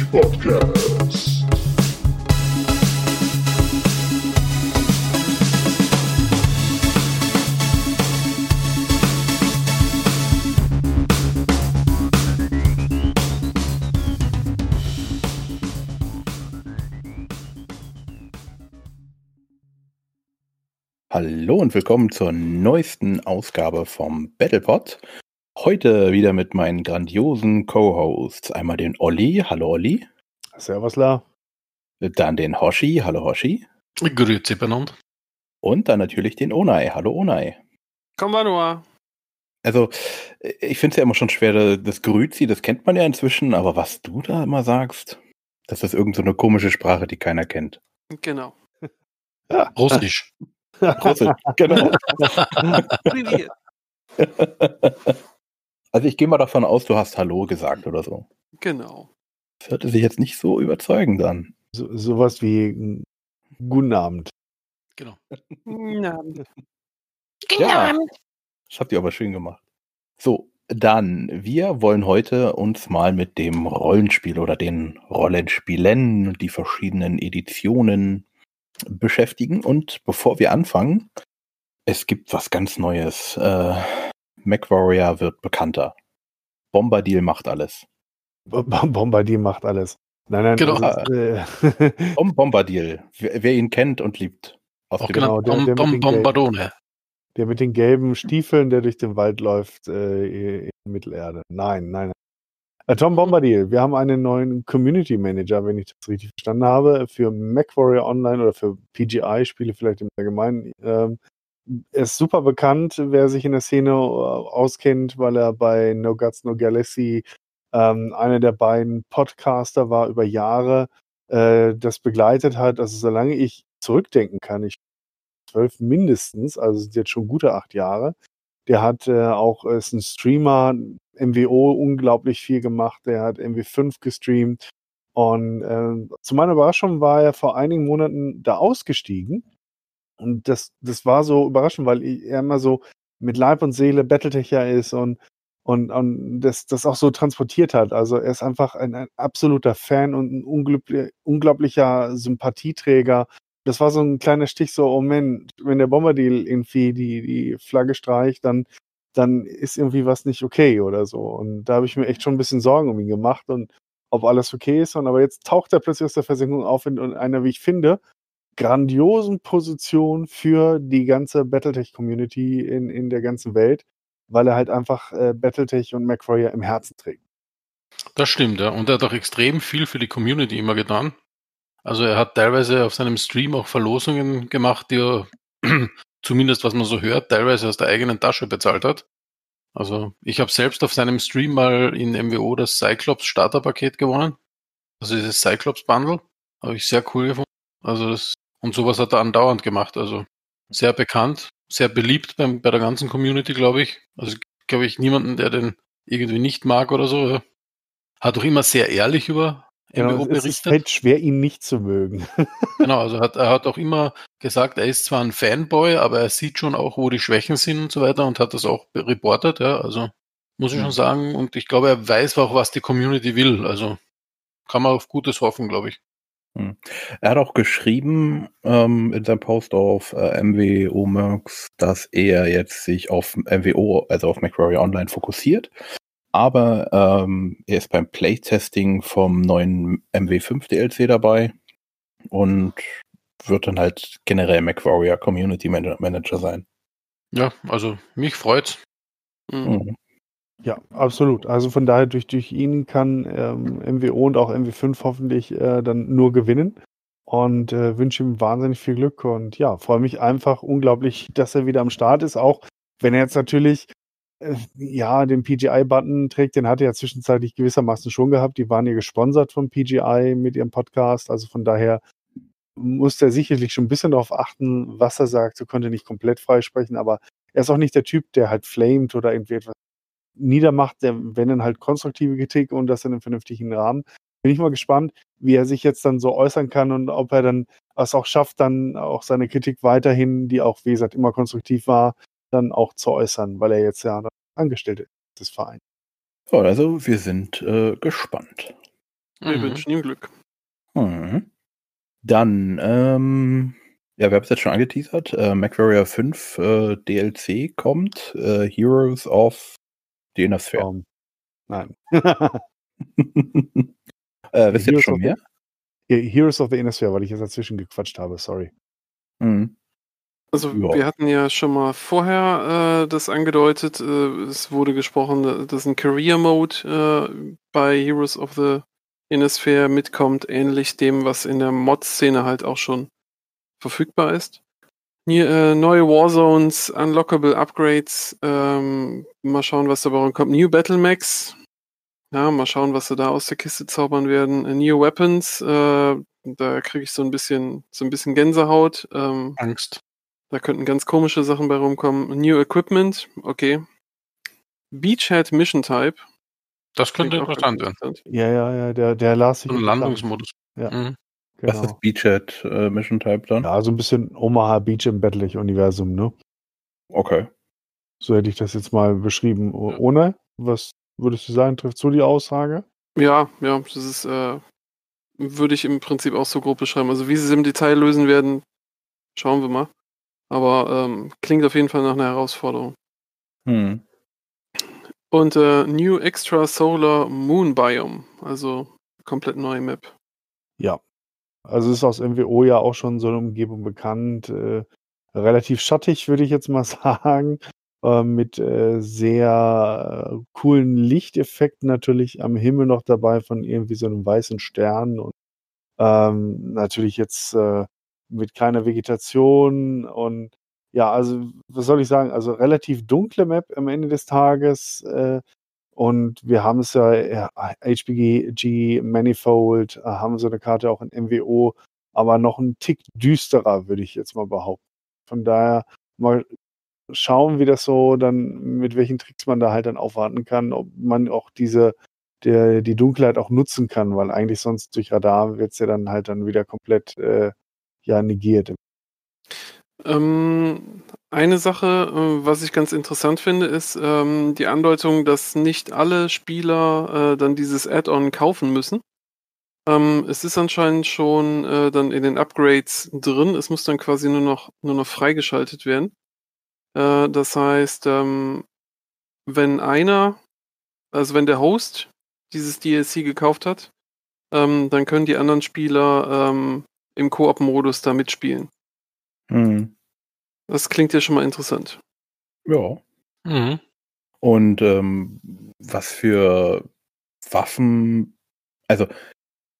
Battletech Podcast. Hallo und willkommen zur neuesten Ausgabe vom Battlepod. Heute wieder mit meinen grandiosen Co-Hosts. Einmal den Olli. Hallo Olli. Servus, La. Dann den Hoshi. Hallo Hoshi. Grüezi benannt. Und dann natürlich den Onai. Hallo Onai. Konbanua. Also, ich finde es ja immer schon schwer, das Grüzi, das kennt man ja inzwischen, aber was du da immer sagst, das ist irgend so eine komische Sprache, die keiner kennt. Genau. Russisch. Russisch, genau. Also ich gehe mal davon aus, du hast Hallo gesagt oder so. Genau. Das hörte sich jetzt nicht so überzeugend an. So, sowas wie Guten Abend. Genau. Ja. Ja, das habt ihr aber schön gemacht. So, dann, wir wollen heute uns mal mit dem Rollenspiel oder den Rollenspielen, die verschiedenen Editionen beschäftigen. Und bevor wir anfangen, es gibt was ganz Neues. Äh, MacWarrior wird bekannter. Bombadil macht alles. Bombardier macht alles. Nein, nein, Genau. ist, äh, Bom Bombadil, wer, wer ihn kennt und liebt. Auch dem genannt der- der Bom mit Bom den Bombardone. der mit den gelben Stiefeln, der durch den Wald läuft äh, in Mittelerde. Nein, nein. Äh, Tom Bombadil, wir haben einen neuen Community Manager, wenn ich das richtig verstanden habe, für MacWarrior Online oder für PGI-Spiele vielleicht im Allgemeinen. Ähm, ist super bekannt, wer sich in der Szene äh, auskennt, weil er bei No Guts, No Galaxy ähm, einer der beiden Podcaster war über Jahre, äh, das begleitet hat. Also solange ich zurückdenken kann, ich zwölf mindestens, also sind jetzt schon gute acht Jahre. Der hat äh, auch, äh, ist ein Streamer, MWO unglaublich viel gemacht, der hat MW5 gestreamt. Und äh, zu meiner Überraschung war er vor einigen Monaten da ausgestiegen. Und das, das war so überraschend, weil er immer so mit Leib und Seele Battletecher ist und, und, und das, das auch so transportiert hat. Also er ist einfach ein, ein absoluter Fan und ein unglaublicher Sympathieträger. Das war so ein kleiner Stich, so, oh man, wenn der Bombardil irgendwie die, die Flagge streicht, dann, dann ist irgendwie was nicht okay oder so. Und da habe ich mir echt schon ein bisschen Sorgen um ihn gemacht und ob alles okay ist. Und aber jetzt taucht er plötzlich aus der Versenkung auf in einer, wie ich finde, grandiosen Position für die ganze Battletech-Community in, in der ganzen Welt, weil er halt einfach äh, Battletech und MacWarrior im Herzen trägt. Das stimmt, ja. Und er hat auch extrem viel für die Community immer getan. Also er hat teilweise auf seinem Stream auch Verlosungen gemacht, die er zumindest was man so hört, teilweise aus der eigenen Tasche bezahlt hat. Also ich habe selbst auf seinem Stream mal in MWO das Cyclops Starterpaket gewonnen. Also dieses Cyclops Bundle. Habe ich sehr cool gefunden. Also das, und sowas hat er andauernd gemacht. Also sehr bekannt, sehr beliebt beim, bei der ganzen Community, glaube ich. Also glaube ich niemanden, der den irgendwie nicht mag oder so. Ja. Hat auch immer sehr ehrlich über MWO Genau, es, es berichtet. fällt schwer, ihn nicht zu mögen. Genau, also hat, er hat auch immer gesagt, er ist zwar ein Fanboy, aber er sieht schon auch, wo die Schwächen sind und so weiter und hat das auch reportet, ja, also muss ich Mhm. schon sagen. Und ich glaube, er weiß auch, was die Community will. Also kann man auf Gutes hoffen, glaube ich. Er hat auch geschrieben ähm, in seinem Post auf äh, MWO Mercs, dass er jetzt sich auf MWO, also auf MacWarrior Online fokussiert. Aber ähm, er ist beim Playtesting vom neuen MW5 DLC dabei und wird dann halt generell MacWarrior Community Man- Manager sein. Ja, also mich freut's. Mhm. Ja, absolut. Also von daher, durch, durch ihn kann ähm, MWO und auch MW5 hoffentlich äh, dann nur gewinnen. Und äh, wünsche ihm wahnsinnig viel Glück. Und ja, freue mich einfach unglaublich, dass er wieder am Start ist. Auch wenn er jetzt natürlich, äh, ja, den PGI-Button trägt, den hat er ja zwischenzeitlich gewissermaßen schon gehabt. Die waren ja gesponsert von PGI mit ihrem Podcast. Also von daher muss er sicherlich schon ein bisschen darauf achten, was er sagt. Er konnte nicht komplett freisprechen, aber er ist auch nicht der Typ, der halt flamed oder irgendwie etwas niedermacht, der, wenn dann halt konstruktive Kritik und das in einem vernünftigen Rahmen. Bin ich mal gespannt, wie er sich jetzt dann so äußern kann und ob er dann es auch schafft, dann auch seine Kritik weiterhin, die auch, wie gesagt, immer konstruktiv war, dann auch zu äußern, weil er jetzt ja Angestellte des Vereins. Ja, also wir sind äh, gespannt. Wir Mhm. wünschen ihm Glück. Mhm. Dann, ähm, ja, wir haben es jetzt schon angeteasert. Äh, MacWarrior 5 äh, DLC kommt. Äh, Heroes of the Inner Sphere. Ähm, nein. äh, wisst ihr Heroes schon of the- mehr? Heroes of the Inner Sphere, weil ich jetzt dazwischen gequatscht habe, sorry. Mhm. Also Ja. wir hatten ja schon mal vorher äh, das angedeutet. Äh, es wurde gesprochen, dass ein Career Mode äh, bei Heroes of the Inner Sphere mitkommt, ähnlich dem, was in der Mod-Szene halt auch schon verfügbar ist. Äh, neue Warzones, unlockable Upgrades, ähm, mal schauen, was dabei rumkommt. New Battle Max, ja, mal schauen, was sie da aus der Kiste zaubern werden. Äh, New Weapons, äh, da kriege ich so ein bisschen, so ein bisschen Gänsehaut. Ähm, Angst. da könnten ganz komische Sachen bei rumkommen. New Equipment, okay. Beachhead Mission Type. Das könnte interessant werden. Ja, ja, ja, der, der las sich. So ein. Landungsmodus. Ja. Mhm. Was Genau. ist Beachhead äh, Mission Type dann? Ja, so ein bisschen Omaha Beach im Battlich-Universum, ne? Okay. So hätte ich das jetzt mal beschrieben. O- Ohne? Was würdest du sagen? Trifft so die Aussage? Ja, ja, das ist, äh, würde ich im Prinzip auch so grob beschreiben. Also wie sie es im Detail lösen werden, schauen wir mal. Aber ähm, klingt auf jeden Fall nach einer Herausforderung. Hm. Und äh, New Extra Solar Moon Biome, also komplett neue Map. Ja. Also ist aus MWO ja auch schon so eine Umgebung bekannt. Äh, relativ schattig, würde ich jetzt mal sagen. Äh, mit äh, sehr äh, coolen Lichteffekten natürlich am Himmel noch dabei von irgendwie so einem weißen Stern und ähm, natürlich jetzt äh, mit keiner Vegetation und ja, also was soll ich sagen? Also relativ dunkle Map am Ende des Tages. Äh, und wir haben es ja, ja HBG Manifold, äh, haben so eine Karte auch in MWO, aber noch ein Tick düsterer, würde ich jetzt mal behaupten. Von daher mal schauen, wie das so dann, mit welchen Tricks man da halt dann aufwarten kann, ob man auch diese, der, die Dunkelheit auch nutzen kann, weil eigentlich sonst durch Radar wird es ja dann halt dann wieder komplett äh, ja negiert. Ähm, eine Sache, äh, was ich ganz interessant finde, ist ähm, die Andeutung, dass nicht alle Spieler äh, dann dieses Add-on kaufen müssen. Ähm, es ist anscheinend schon äh, dann in den Upgrades drin. Es muss dann quasi nur noch, nur noch freigeschaltet werden. Äh, das heißt, ähm, wenn einer, also wenn der Host dieses DLC gekauft hat, ähm, dann können die anderen Spieler ähm, im Koop-Modus da mitspielen. Hm. Das klingt ja schon mal interessant. Ja. Mhm. Und ähm, was für Waffen, also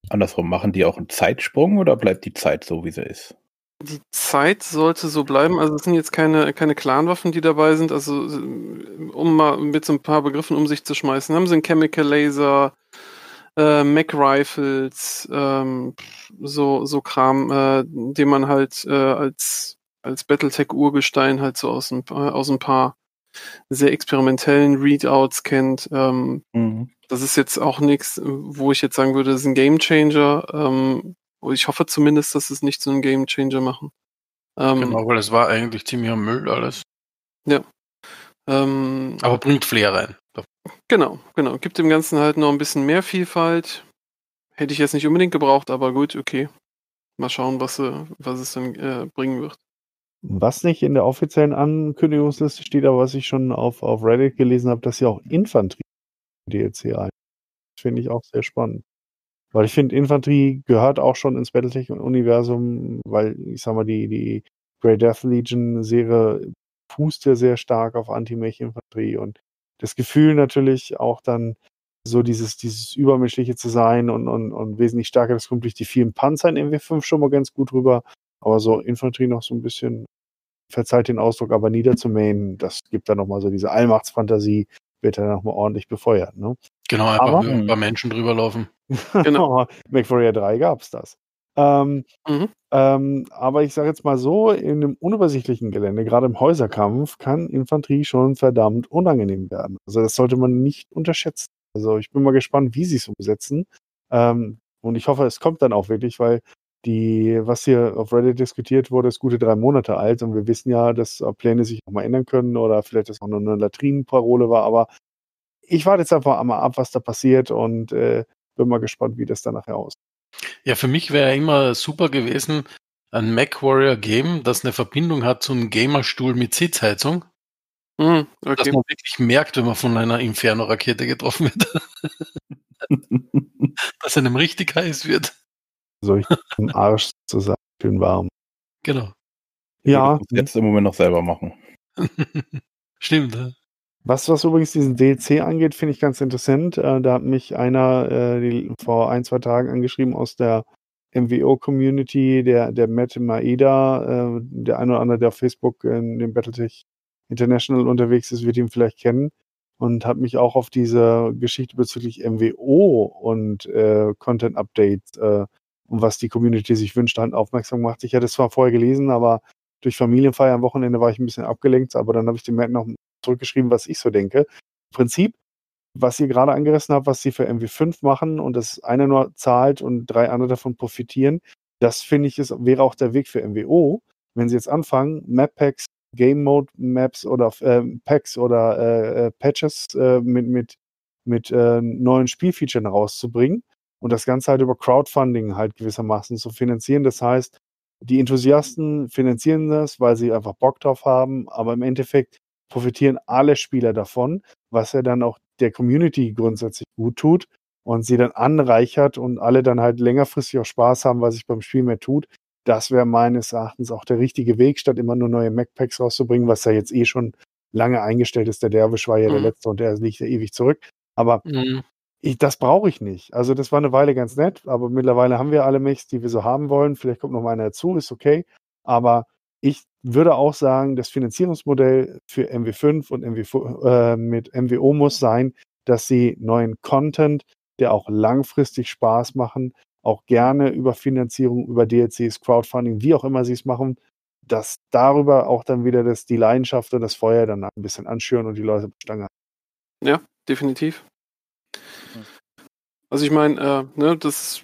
andersrum, machen die auch einen Zeitsprung oder bleibt die Zeit so, wie sie ist? Die Zeit sollte so bleiben. Also es sind jetzt keine, keine Clan-Waffen, die dabei sind. Also um mal mit so ein paar Begriffen um sich zu schmeißen, haben sie einen Chemical Laser, äh, Mac Rifles, ähm, so, so Kram, äh, den man halt äh, als, als Battletech-Urgestein halt so aus ein, paar- aus ein paar sehr experimentellen Readouts kennt. Ähm, Mhm. das ist jetzt auch nichts, wo ich jetzt sagen würde, das ist ein Game Changer. Ähm, ich hoffe zumindest, dass es nicht zu einem Game Changer machen. Ähm, Genau, weil es war eigentlich ziemlicher Müll alles. ähm, Aber bringt Flair rein. genau, genau. Gibt dem Ganzen halt noch ein bisschen mehr Vielfalt. Hätte ich jetzt nicht unbedingt gebraucht, aber gut, okay. Mal schauen, was, äh, was es dann äh, bringen wird. Was nicht in der offiziellen Ankündigungsliste steht, aber was ich schon auf, auf Reddit gelesen habe, dass sie auch Infanterie DLC ein. Das finde ich auch sehr spannend. Weil ich finde, Infanterie gehört auch schon ins Battletech-Universum, weil ich sag mal, die, die Grey Death Legion-Serie fußt ja sehr stark auf Anti-Mech-Infanterie und das Gefühl natürlich auch dann so dieses, dieses Übermenschliche zu sein und, und, und wesentlich stärker, das kommt durch die vielen Panzer in MW5 schon mal ganz gut rüber. Aber so Infanterie noch so ein bisschen, verzeiht den Ausdruck, aber niederzumähen, das gibt dann nochmal so diese Allmachtsfantasie, wird dann nochmal ordentlich befeuert. Ne? Genau, einfach Aber- über Menschen drüber laufen. Genau. MacWarrior 3 gab es das. Ähm, Mhm. ähm, aber ich sage jetzt mal so, in einem unübersichtlichen Gelände, gerade im Häuserkampf, kann Infanterie schon verdammt unangenehm werden. Also das sollte man nicht unterschätzen. Also ich bin mal gespannt, wie sie es umsetzen. Ähm, und ich hoffe, es kommt dann auch wirklich, weil die, was hier auf Reddit diskutiert wurde, ist gute drei Monate alt und wir wissen ja, dass äh, Pläne sich auch mal ändern können oder vielleicht das auch nur eine Latrinenparole war, aber ich warte jetzt einfach mal ab, was da passiert und äh, bin mal gespannt, wie das dann nachher aussieht. Ja, für mich wäre immer super gewesen, ein MacWarrior Game, das eine Verbindung hat zu einem Gamerstuhl mit Sitzheizung. Hm, Dass okay. man wirklich merkt, wenn man von einer Inferno-Rakete getroffen wird. dass einem richtig heiß wird. So ich im Arsch zu sein, schön warm. Genau. Ja, Das jetzt im Moment noch selber machen. Stimmt. ja. Was, was übrigens diesen DLC angeht, finde ich ganz interessant. Äh, da hat mich einer äh, die, vor ein, zwei Tagen angeschrieben aus der MWO-Community, der, der Matt Maeda, äh, der ein oder andere, der auf Facebook in dem Battletech International unterwegs ist, wird ihn vielleicht kennen und hat mich auch auf diese Geschichte bezüglich MWO und äh, Content Updates äh, und was die Community sich wünscht, dann aufmerksam gemacht. Ich hatte es zwar vorher gelesen, aber durch Familienfeier am Wochenende war ich ein bisschen abgelenkt, aber dann habe ich dem Matt noch zurückgeschrieben, was ich so denke. Im Prinzip, was ihr gerade angerissen habt, was sie für MW5 machen und das eine nur zahlt und drei andere davon profitieren, das finde ich, ist, wäre auch der Weg für MWO. Wenn sie jetzt anfangen, Map Packs, Game Mode Maps oder äh, Packs oder äh, äh, Patches äh, mit, mit, mit äh, neuen Spielfeatures rauszubringen und das Ganze halt über Crowdfunding halt gewissermaßen zu finanzieren. Das heißt, die Enthusiasten finanzieren das, weil sie einfach Bock drauf haben, aber im Endeffekt profitieren alle Spieler davon, was ja dann auch der Community grundsätzlich gut tut und sie dann anreichert und alle dann halt längerfristig auch Spaß haben, was sich beim Spiel mehr tut. Das wäre meines Erachtens auch der richtige Weg, statt immer nur neue Macpacks rauszubringen, was ja jetzt eh schon lange eingestellt ist. Der Derwisch war ja der Mhm. letzte und der liegt ja ewig zurück. Aber Mhm. Ich, das brauche ich nicht. Also das war eine Weile ganz nett, aber mittlerweile haben wir alle Mechs, die wir so haben wollen. Vielleicht kommt noch mal einer dazu, ist okay. Aber ich würde auch sagen, das Finanzierungsmodell für MW5 und MW, äh, mit MWO muss sein, dass sie neuen Content, der auch langfristig Spaß machen, auch gerne über Finanzierung, über DLCs, Crowdfunding, wie auch immer sie es machen, dass darüber auch dann wieder das, die Leidenschaft und das Feuer dann ein bisschen anschüren und die Leute bei Stange halten. definitiv. Also ich meine, äh, ne, das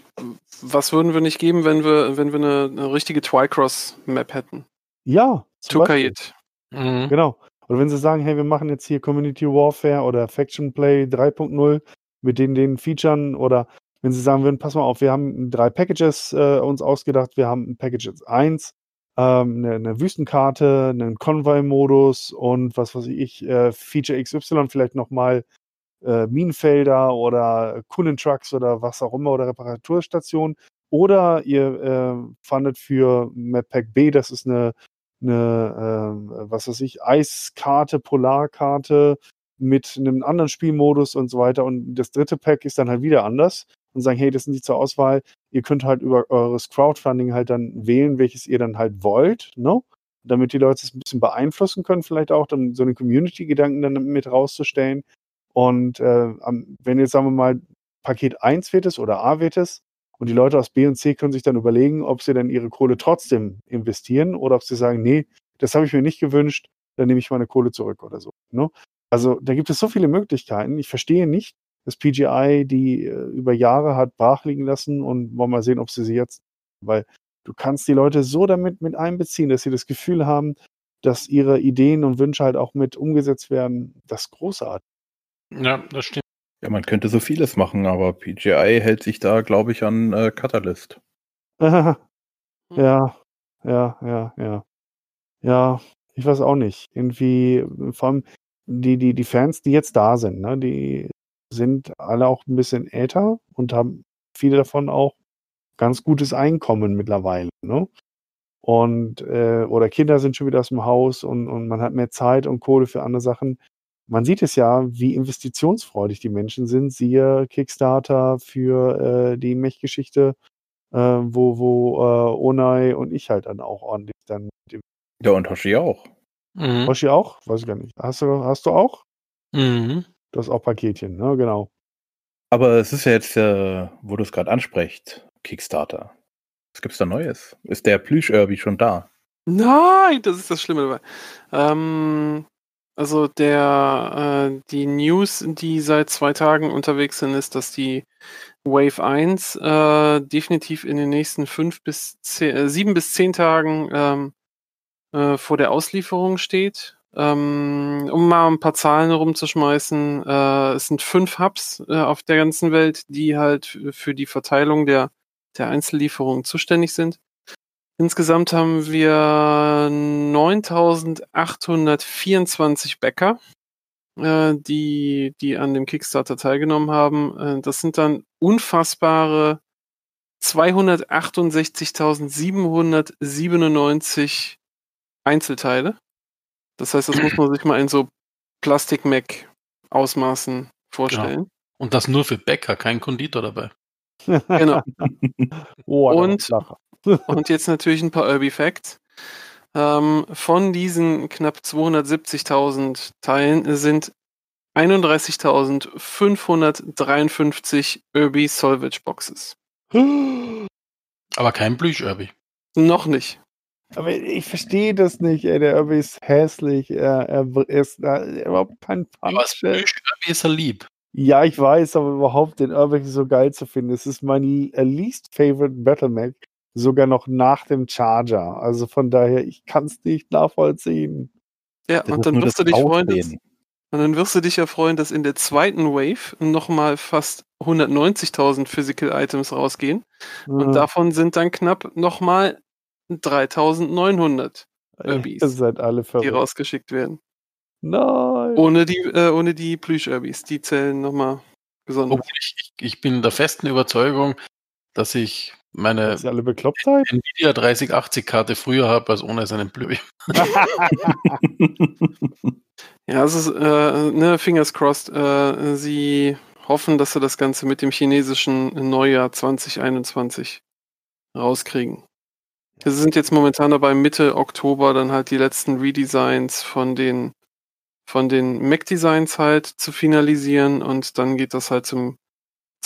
was würden wir nicht geben, wenn wir, wenn wir eine, eine richtige Twycross-Map hätten? Ja. Tukayit. Mhm. Genau. Oder wenn sie sagen, hey, wir machen jetzt hier Community Warfare oder Faction Play 3.0 mit den, den Featuren oder wenn sie sagen würden, pass mal auf, wir haben drei Packages äh, uns ausgedacht, wir haben ein Package 1, ähm, eine, eine Wüstenkarte, einen Convoy-Modus und was weiß ich, äh, Feature XY vielleicht nochmal äh, Minenfelder oder Kundentrucks oder was auch immer oder Reparaturstationen. Oder ihr äh, fandet für Map Pack B, das ist eine, eine ähm, was weiß ich, Eiskarte, Polarkarte mit einem anderen Spielmodus und so weiter. Und das dritte Pack ist dann halt wieder anders und sagen, hey, das sind die zur Auswahl. Ihr könnt halt über eures Crowdfunding halt dann wählen, welches ihr dann halt wollt, ne? Damit die Leute es ein bisschen beeinflussen können, vielleicht auch, dann so einen Community-Gedanken dann mit rauszustellen. Und äh, wenn jetzt, sagen wir mal, Paket 1 wird es oder A wird es, und die Leute aus B und C können sich dann überlegen, ob sie dann ihre Kohle trotzdem investieren oder ob sie sagen, nee, das habe ich mir nicht gewünscht, dann nehme ich meine Kohle zurück oder so. Ne? Also da gibt es so viele Möglichkeiten. Ich verstehe nicht, dass PGI die äh, über Jahre hat brachliegen lassen und wollen mal sehen, ob sie sie jetzt, weil du kannst die Leute so damit mit einbeziehen, dass sie das Gefühl haben, dass ihre Ideen und Wünsche halt auch mit umgesetzt werden. Das ist großartig. Ja, das stimmt. Ja, man könnte so vieles machen, aber PGI hält sich da, glaube ich, an äh, Catalyst. ja, ja, ja, ja. Ja, ich weiß auch nicht. Irgendwie, vor allem die, die, die Fans, die jetzt da sind, ne, die sind alle auch ein bisschen älter und haben viele davon auch ganz gutes Einkommen mittlerweile, ne? Und, äh, oder Kinder sind schon wieder aus dem Haus und, und man hat mehr Zeit und Kohle für andere Sachen. Man sieht es ja, wie investitionsfreudig die Menschen sind. Siehe Kickstarter für äh, die Mech-Geschichte, äh, wo, wo äh, Onai und ich halt dann auch ordentlich dann. Ja, und Hoshi auch. Mhm. Hoshi auch? Weiß ich gar nicht. Hast du, hast du auch? Mhm. Du hast auch Paketchen, ne? Genau. Aber es ist ja jetzt, äh, wo du es gerade ansprichst, Kickstarter. Was gibt's da Neues? Ist der Plüsch-Irby schon da? Nein, das ist das Schlimme dabei. Ähm, also der, äh, die News, die seit zwei Tagen unterwegs sind, ist, dass die Wave 1 äh, definitiv in den nächsten fünf bis zehn, äh, sieben bis zehn Tagen ähm, äh, vor der Auslieferung steht. Ähm, um mal ein paar Zahlen rumzuschmeißen, äh, es sind fünf Hubs äh, auf der ganzen Welt, die halt für die Verteilung der, der Einzellieferungen zuständig sind. Insgesamt haben wir 9824 Bäcker, äh, die, die an dem Kickstarter teilgenommen haben. Äh, das sind dann unfassbare 268.797 Einzelteile. Das heißt, das muss man sich mal in so Plastik-Mac-Ausmaßen vorstellen. Genau. Und das nur für Bäcker, kein Konditor dabei. Genau. oh, Und-. Und jetzt natürlich ein paar Irby Facts. Ähm, von diesen knapp 270.000 Teilen sind 31.553 Irby Salvage Boxes. Aber kein Plüsch-Irby. Noch nicht. Aber ich verstehe das nicht, ey. Der Irby ist hässlich. Er, er ist er, er überhaupt kein Punch. Plüsch-Irby ist er lieb. Ja, ich weiß, aber überhaupt den Irby so geil zu finden. Es ist mein äh, least favorite Battle Mac. Sogar noch nach dem Charger. Also von daher, ich kann es nicht nachvollziehen. Ja, Das und dann wirst du dich freuen, dass, und dann wirst du dich ja freuen, dass in der zweiten Wave nochmal fast 190.000 Physical Items rausgehen. Und Äh, davon sind dann knapp nochmal 3.900, Irbys, Ihr seid alle die rausgeschickt werden. Nein. Ohne die, äh, ohne die Plüsch-Irbys. Die zählen nochmal ich, ich, ich bin der festen Überzeugung, dass ich meine? Nvidia 3080-Karte früher habe als ohne seinen Plüsch. Ja, es ist, äh, ne, fingers crossed. Äh, sie hoffen, dass sie das Ganze mit dem chinesischen Neujahr 2021 rauskriegen. Wir sind jetzt momentan dabei, Mitte Oktober dann halt die letzten Redesigns von den von den Mac-Designs halt zu finalisieren und dann geht das halt zum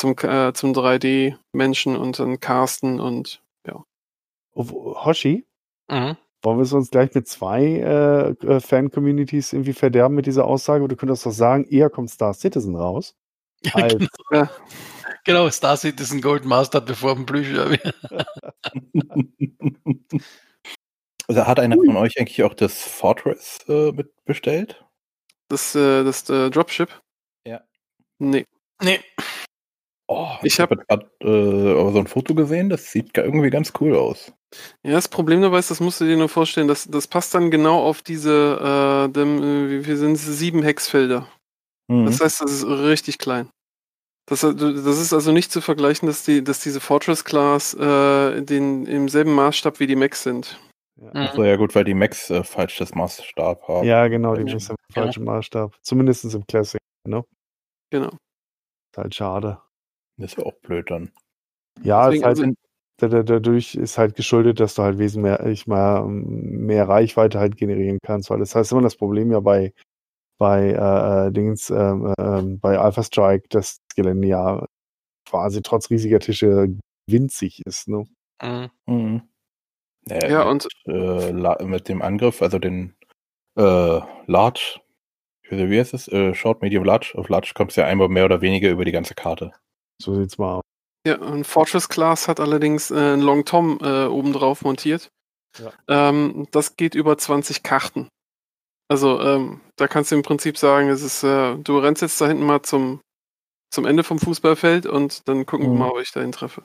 zum, äh, zum 3D-Menschen und dann casten und Oh, Hoshi, Mhm. wollen wir es uns gleich mit zwei äh, äh, Fan-Communities irgendwie verderben mit dieser Aussage? Du könntest doch sagen, eher kommt Star Citizen raus. Als, Genau, Star Citizen Gold Master bevor dem Plüsch-Irby. Also hat einer von euch eigentlich auch das Fortress äh, mit bestellt? das, äh, das äh, Dropship. Ja. Nee. Nee. Oh, Ich ich habe gerade äh, so ein Foto gesehen, das sieht irgendwie ganz cool aus. Ja, das Problem dabei ist, das musst du dir nur vorstellen, das, das passt dann genau auf diese, äh, dem, äh, wie viel sind es, sieben Hexfelder. Mhm. Das heißt, das ist richtig klein. Das, äh, das ist also nicht zu vergleichen, dass, die, dass diese Fortress Class äh, den, im selben Maßstab wie die Macs sind. ja. Mhm. so, ja gut, weil die Macs äh, falsch das Maßstab haben. ja, genau, die Ja. ist im falschen Maßstab. Zumindest im Classic. Ne? Genau. Ist halt schade. Das ist ja auch blöd dann. Ja, Deswegen, ist halt also- in, da- da- dadurch ist halt geschuldet, dass du halt wesentlich mehr, mehr Reichweite halt generieren kannst, weil das heißt immer das Problem ja bei bei äh, äh, Dings, ähm, ähm, bei Alpha Strike, dass das Gelände ja quasi trotz riesiger Tische winzig ist, ne? Mhm. Mhm. Äh, Ja, mit, und äh, mit dem Angriff, also den äh, Large, ich weiß nicht, wie heißt es? Äh, Short, Medium, Large. Auf Large kommst du ja einmal mehr oder weniger über die ganze Karte. So sieht's mal aus. Ja, ein Fortress Class hat allerdings äh, einen Long Tom äh, obendrauf montiert. Ja. Ähm, das geht über 20 Karten. Also ähm, da kannst du im Prinzip sagen, es ist, äh, du rennst jetzt da hinten mal zum, zum Ende vom Fußballfeld und dann gucken wir Mhm. mal, ob ich dahin treffe.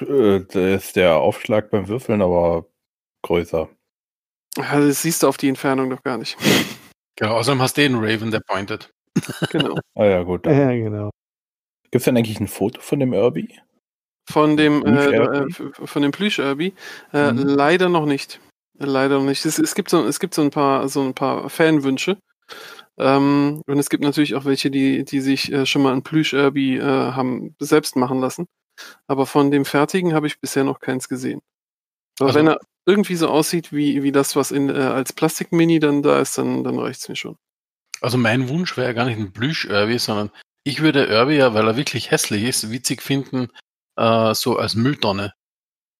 Äh, da ist der Aufschlag beim Würfeln aber größer. Also, das siehst du auf die Entfernung doch gar nicht. Genau, außerdem hast du den Raven, der pointet. genau. Ah ja, gut. Ja, genau. Gibt es denn eigentlich ein Foto von dem Irby? Von dem, äh, äh, von dem Plüsch-Irby? Äh, Mhm. Leider noch nicht. Leider noch nicht. Es, es gibt so, es gibt so ein paar, so ein paar Fanwünsche. Ähm, und es gibt natürlich auch welche, die, die sich äh, schon mal ein Plüsch-Irby äh, haben selbst machen lassen. Aber von dem fertigen habe ich bisher noch keins gesehen. Aber Also- wenn er irgendwie so aussieht wie, wie das, was in, äh, als Plastik-Mini dann da ist, dann, dann reicht es mir schon. Also mein Wunsch wäre ja gar nicht ein Plüsch-Irby, sondern ich würde Irby ja, weil er wirklich hässlich ist, witzig finden, äh, so als Mülltonne.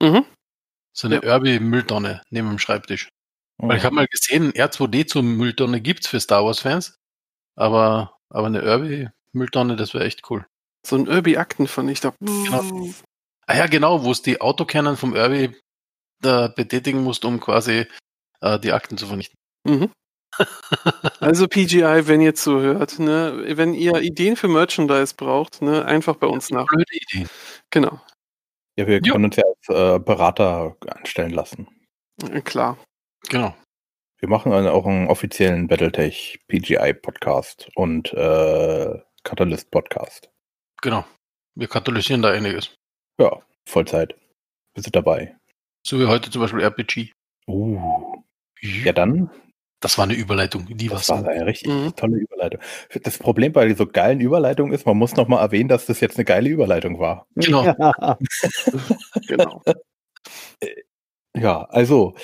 Mhm. So eine Ja. Irby-Mülltonne neben dem Schreibtisch. Weil ich habe mal gesehen, R2D zur Mülltonne gibt's für Star Wars-Fans, aber, aber eine Irby-Mülltonne, das wäre echt cool. So ein Irby-Akten fand ich da. Genau. Ah ja, genau, wo es die Autocannon vom Irby da betätigen musst, um quasi äh, die Akten zu vernichten. Mhm. Also PGI, wenn ihr zuhört, ne, wenn ihr Ideen für Merchandise braucht, ne, einfach bei uns nach. Blöde Idee. Genau, Ja, wir Ja. können uns ja als äh, Berater anstellen lassen. äh, klar. Genau. Wir machen einen, auch einen offiziellen Battletech PGI Podcast und äh, Catalyst Podcast. Genau. Wir katalysieren da einiges. Ja, Vollzeit. Bist du dabei? So wie heute zum Beispiel RPG. Uh. Ja, dann, Das war eine Überleitung. Die war das war so. eine richtig Mhm. tolle Überleitung. Das Problem bei so geilen Überleitungen ist, man muss noch mal erwähnen, dass das jetzt eine geile Überleitung war. Genau. Genau. Ja, also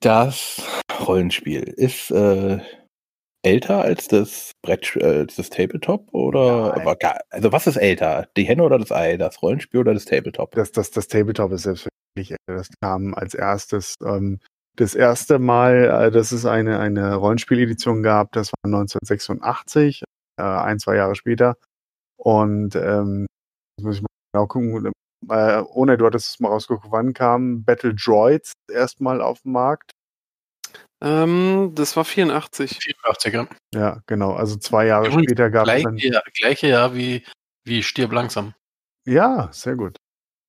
das Rollenspiel ist äh, älter als das Brett, äh, als das Tabletop oder Nein. aber gar, also was ist älter? Die Henne oder das Ei? Das Rollenspiel oder das Tabletop? Das, das, das Tabletop ist selbstverständlich, äh, das kam als erstes. Ähm, das erste Mal, äh, dass es eine, eine Rollenspieledition gab, das war 1986, äh, ein, zwei Jahre später. Und ähm, jetzt muss ich mal genau gucken, äh, ohne du hattest es mal rausgeguckt, wann kam Battle Droids erstmal auf den Markt? Ähm, das war 84. 84er. Ja, genau. Also zwei Jahre Übrigens später gab es Gleiche, dann. Jahr- gleiche Jahr wie, wie Stirb langsam. Ja, sehr gut.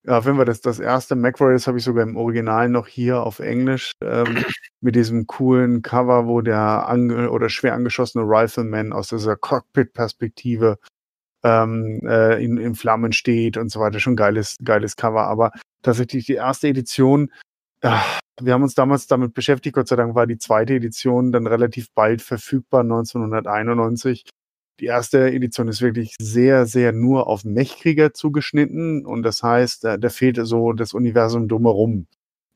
Ja, wenn wir das, das erste MacWarrior, das habe ich sogar im Original noch hier auf Englisch, ähm, mit diesem coolen Cover, wo der ange oder schwer angeschossene Rifleman aus dieser Cockpit-Perspektive ähm, äh, in, in Flammen steht und so weiter. Schon geiles, geiles Cover. Aber tatsächlich die erste Edition, ah, wir haben uns damals damit beschäftigt, Gott sei Dank war die zweite Edition dann relativ bald verfügbar, 1991. Die erste Edition ist wirklich sehr, sehr nur auf Mechkrieger zugeschnitten und das heißt, da, da fehlt so das Universum drumherum.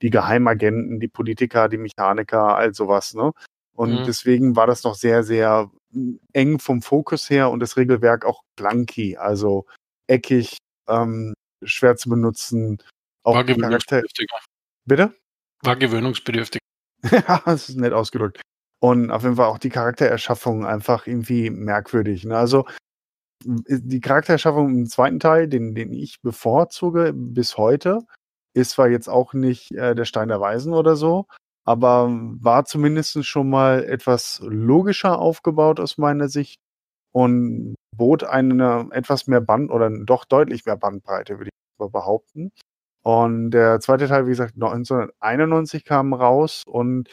Die Geheimagenten, die Politiker, die Mechaniker, all sowas, ne? Und Mhm. deswegen war das noch sehr, sehr mm, eng vom Fokus her und das Regelwerk auch clunky, also eckig, ähm, schwer zu benutzen. Auch War gewöhnungsbedürftig. Bitte? War gewöhnungsbedürftig. Ja, das ist nett ausgedrückt. Und auf jeden Fall auch die Charaktererschaffung einfach irgendwie merkwürdig. Ne? Also die Charaktererschaffung im zweiten Teil, den, den ich bevorzuge bis heute, ist zwar jetzt auch nicht äh, der Stein der Weisen oder so, aber war zumindest schon mal etwas logischer aufgebaut aus meiner Sicht und bot eine etwas mehr Band oder doch deutlich mehr Bandbreite, würde ich behaupten. Und der zweite Teil, wie gesagt, 1991 kam raus und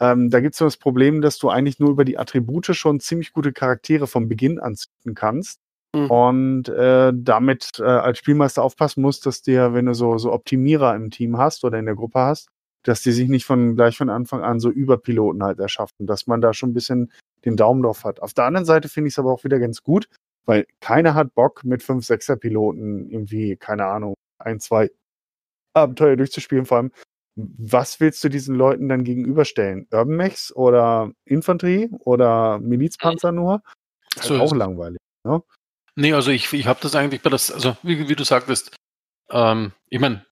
ähm, da gibt es so das Problem, dass du eigentlich nur über die Attribute schon ziemlich gute Charaktere vom Beginn an züchten kannst. Mhm. Und äh, damit äh, als Spielmeister aufpassen musst, dass dir, wenn du so, so Optimierer im Team hast oder in der Gruppe hast, dass die sich nicht von gleich von Anfang an so Überpiloten halt erschaffen, dass man da schon ein bisschen den Daumen drauf hat. Auf der anderen Seite finde ich es aber auch wieder ganz gut, weil keiner hat Bock mit fünf, sechser Piloten irgendwie, keine Ahnung, ein, zwei Abenteuer durchzuspielen. Vor allem, was willst du diesen Leuten dann gegenüberstellen? Urban Mechs oder Infanterie oder Milizpanzer nur? Das ist So halt ist auch es. langweilig. Nee, also ich, ich habe das eigentlich bei das, also wie, wie du sagtest, ähm, ich meine,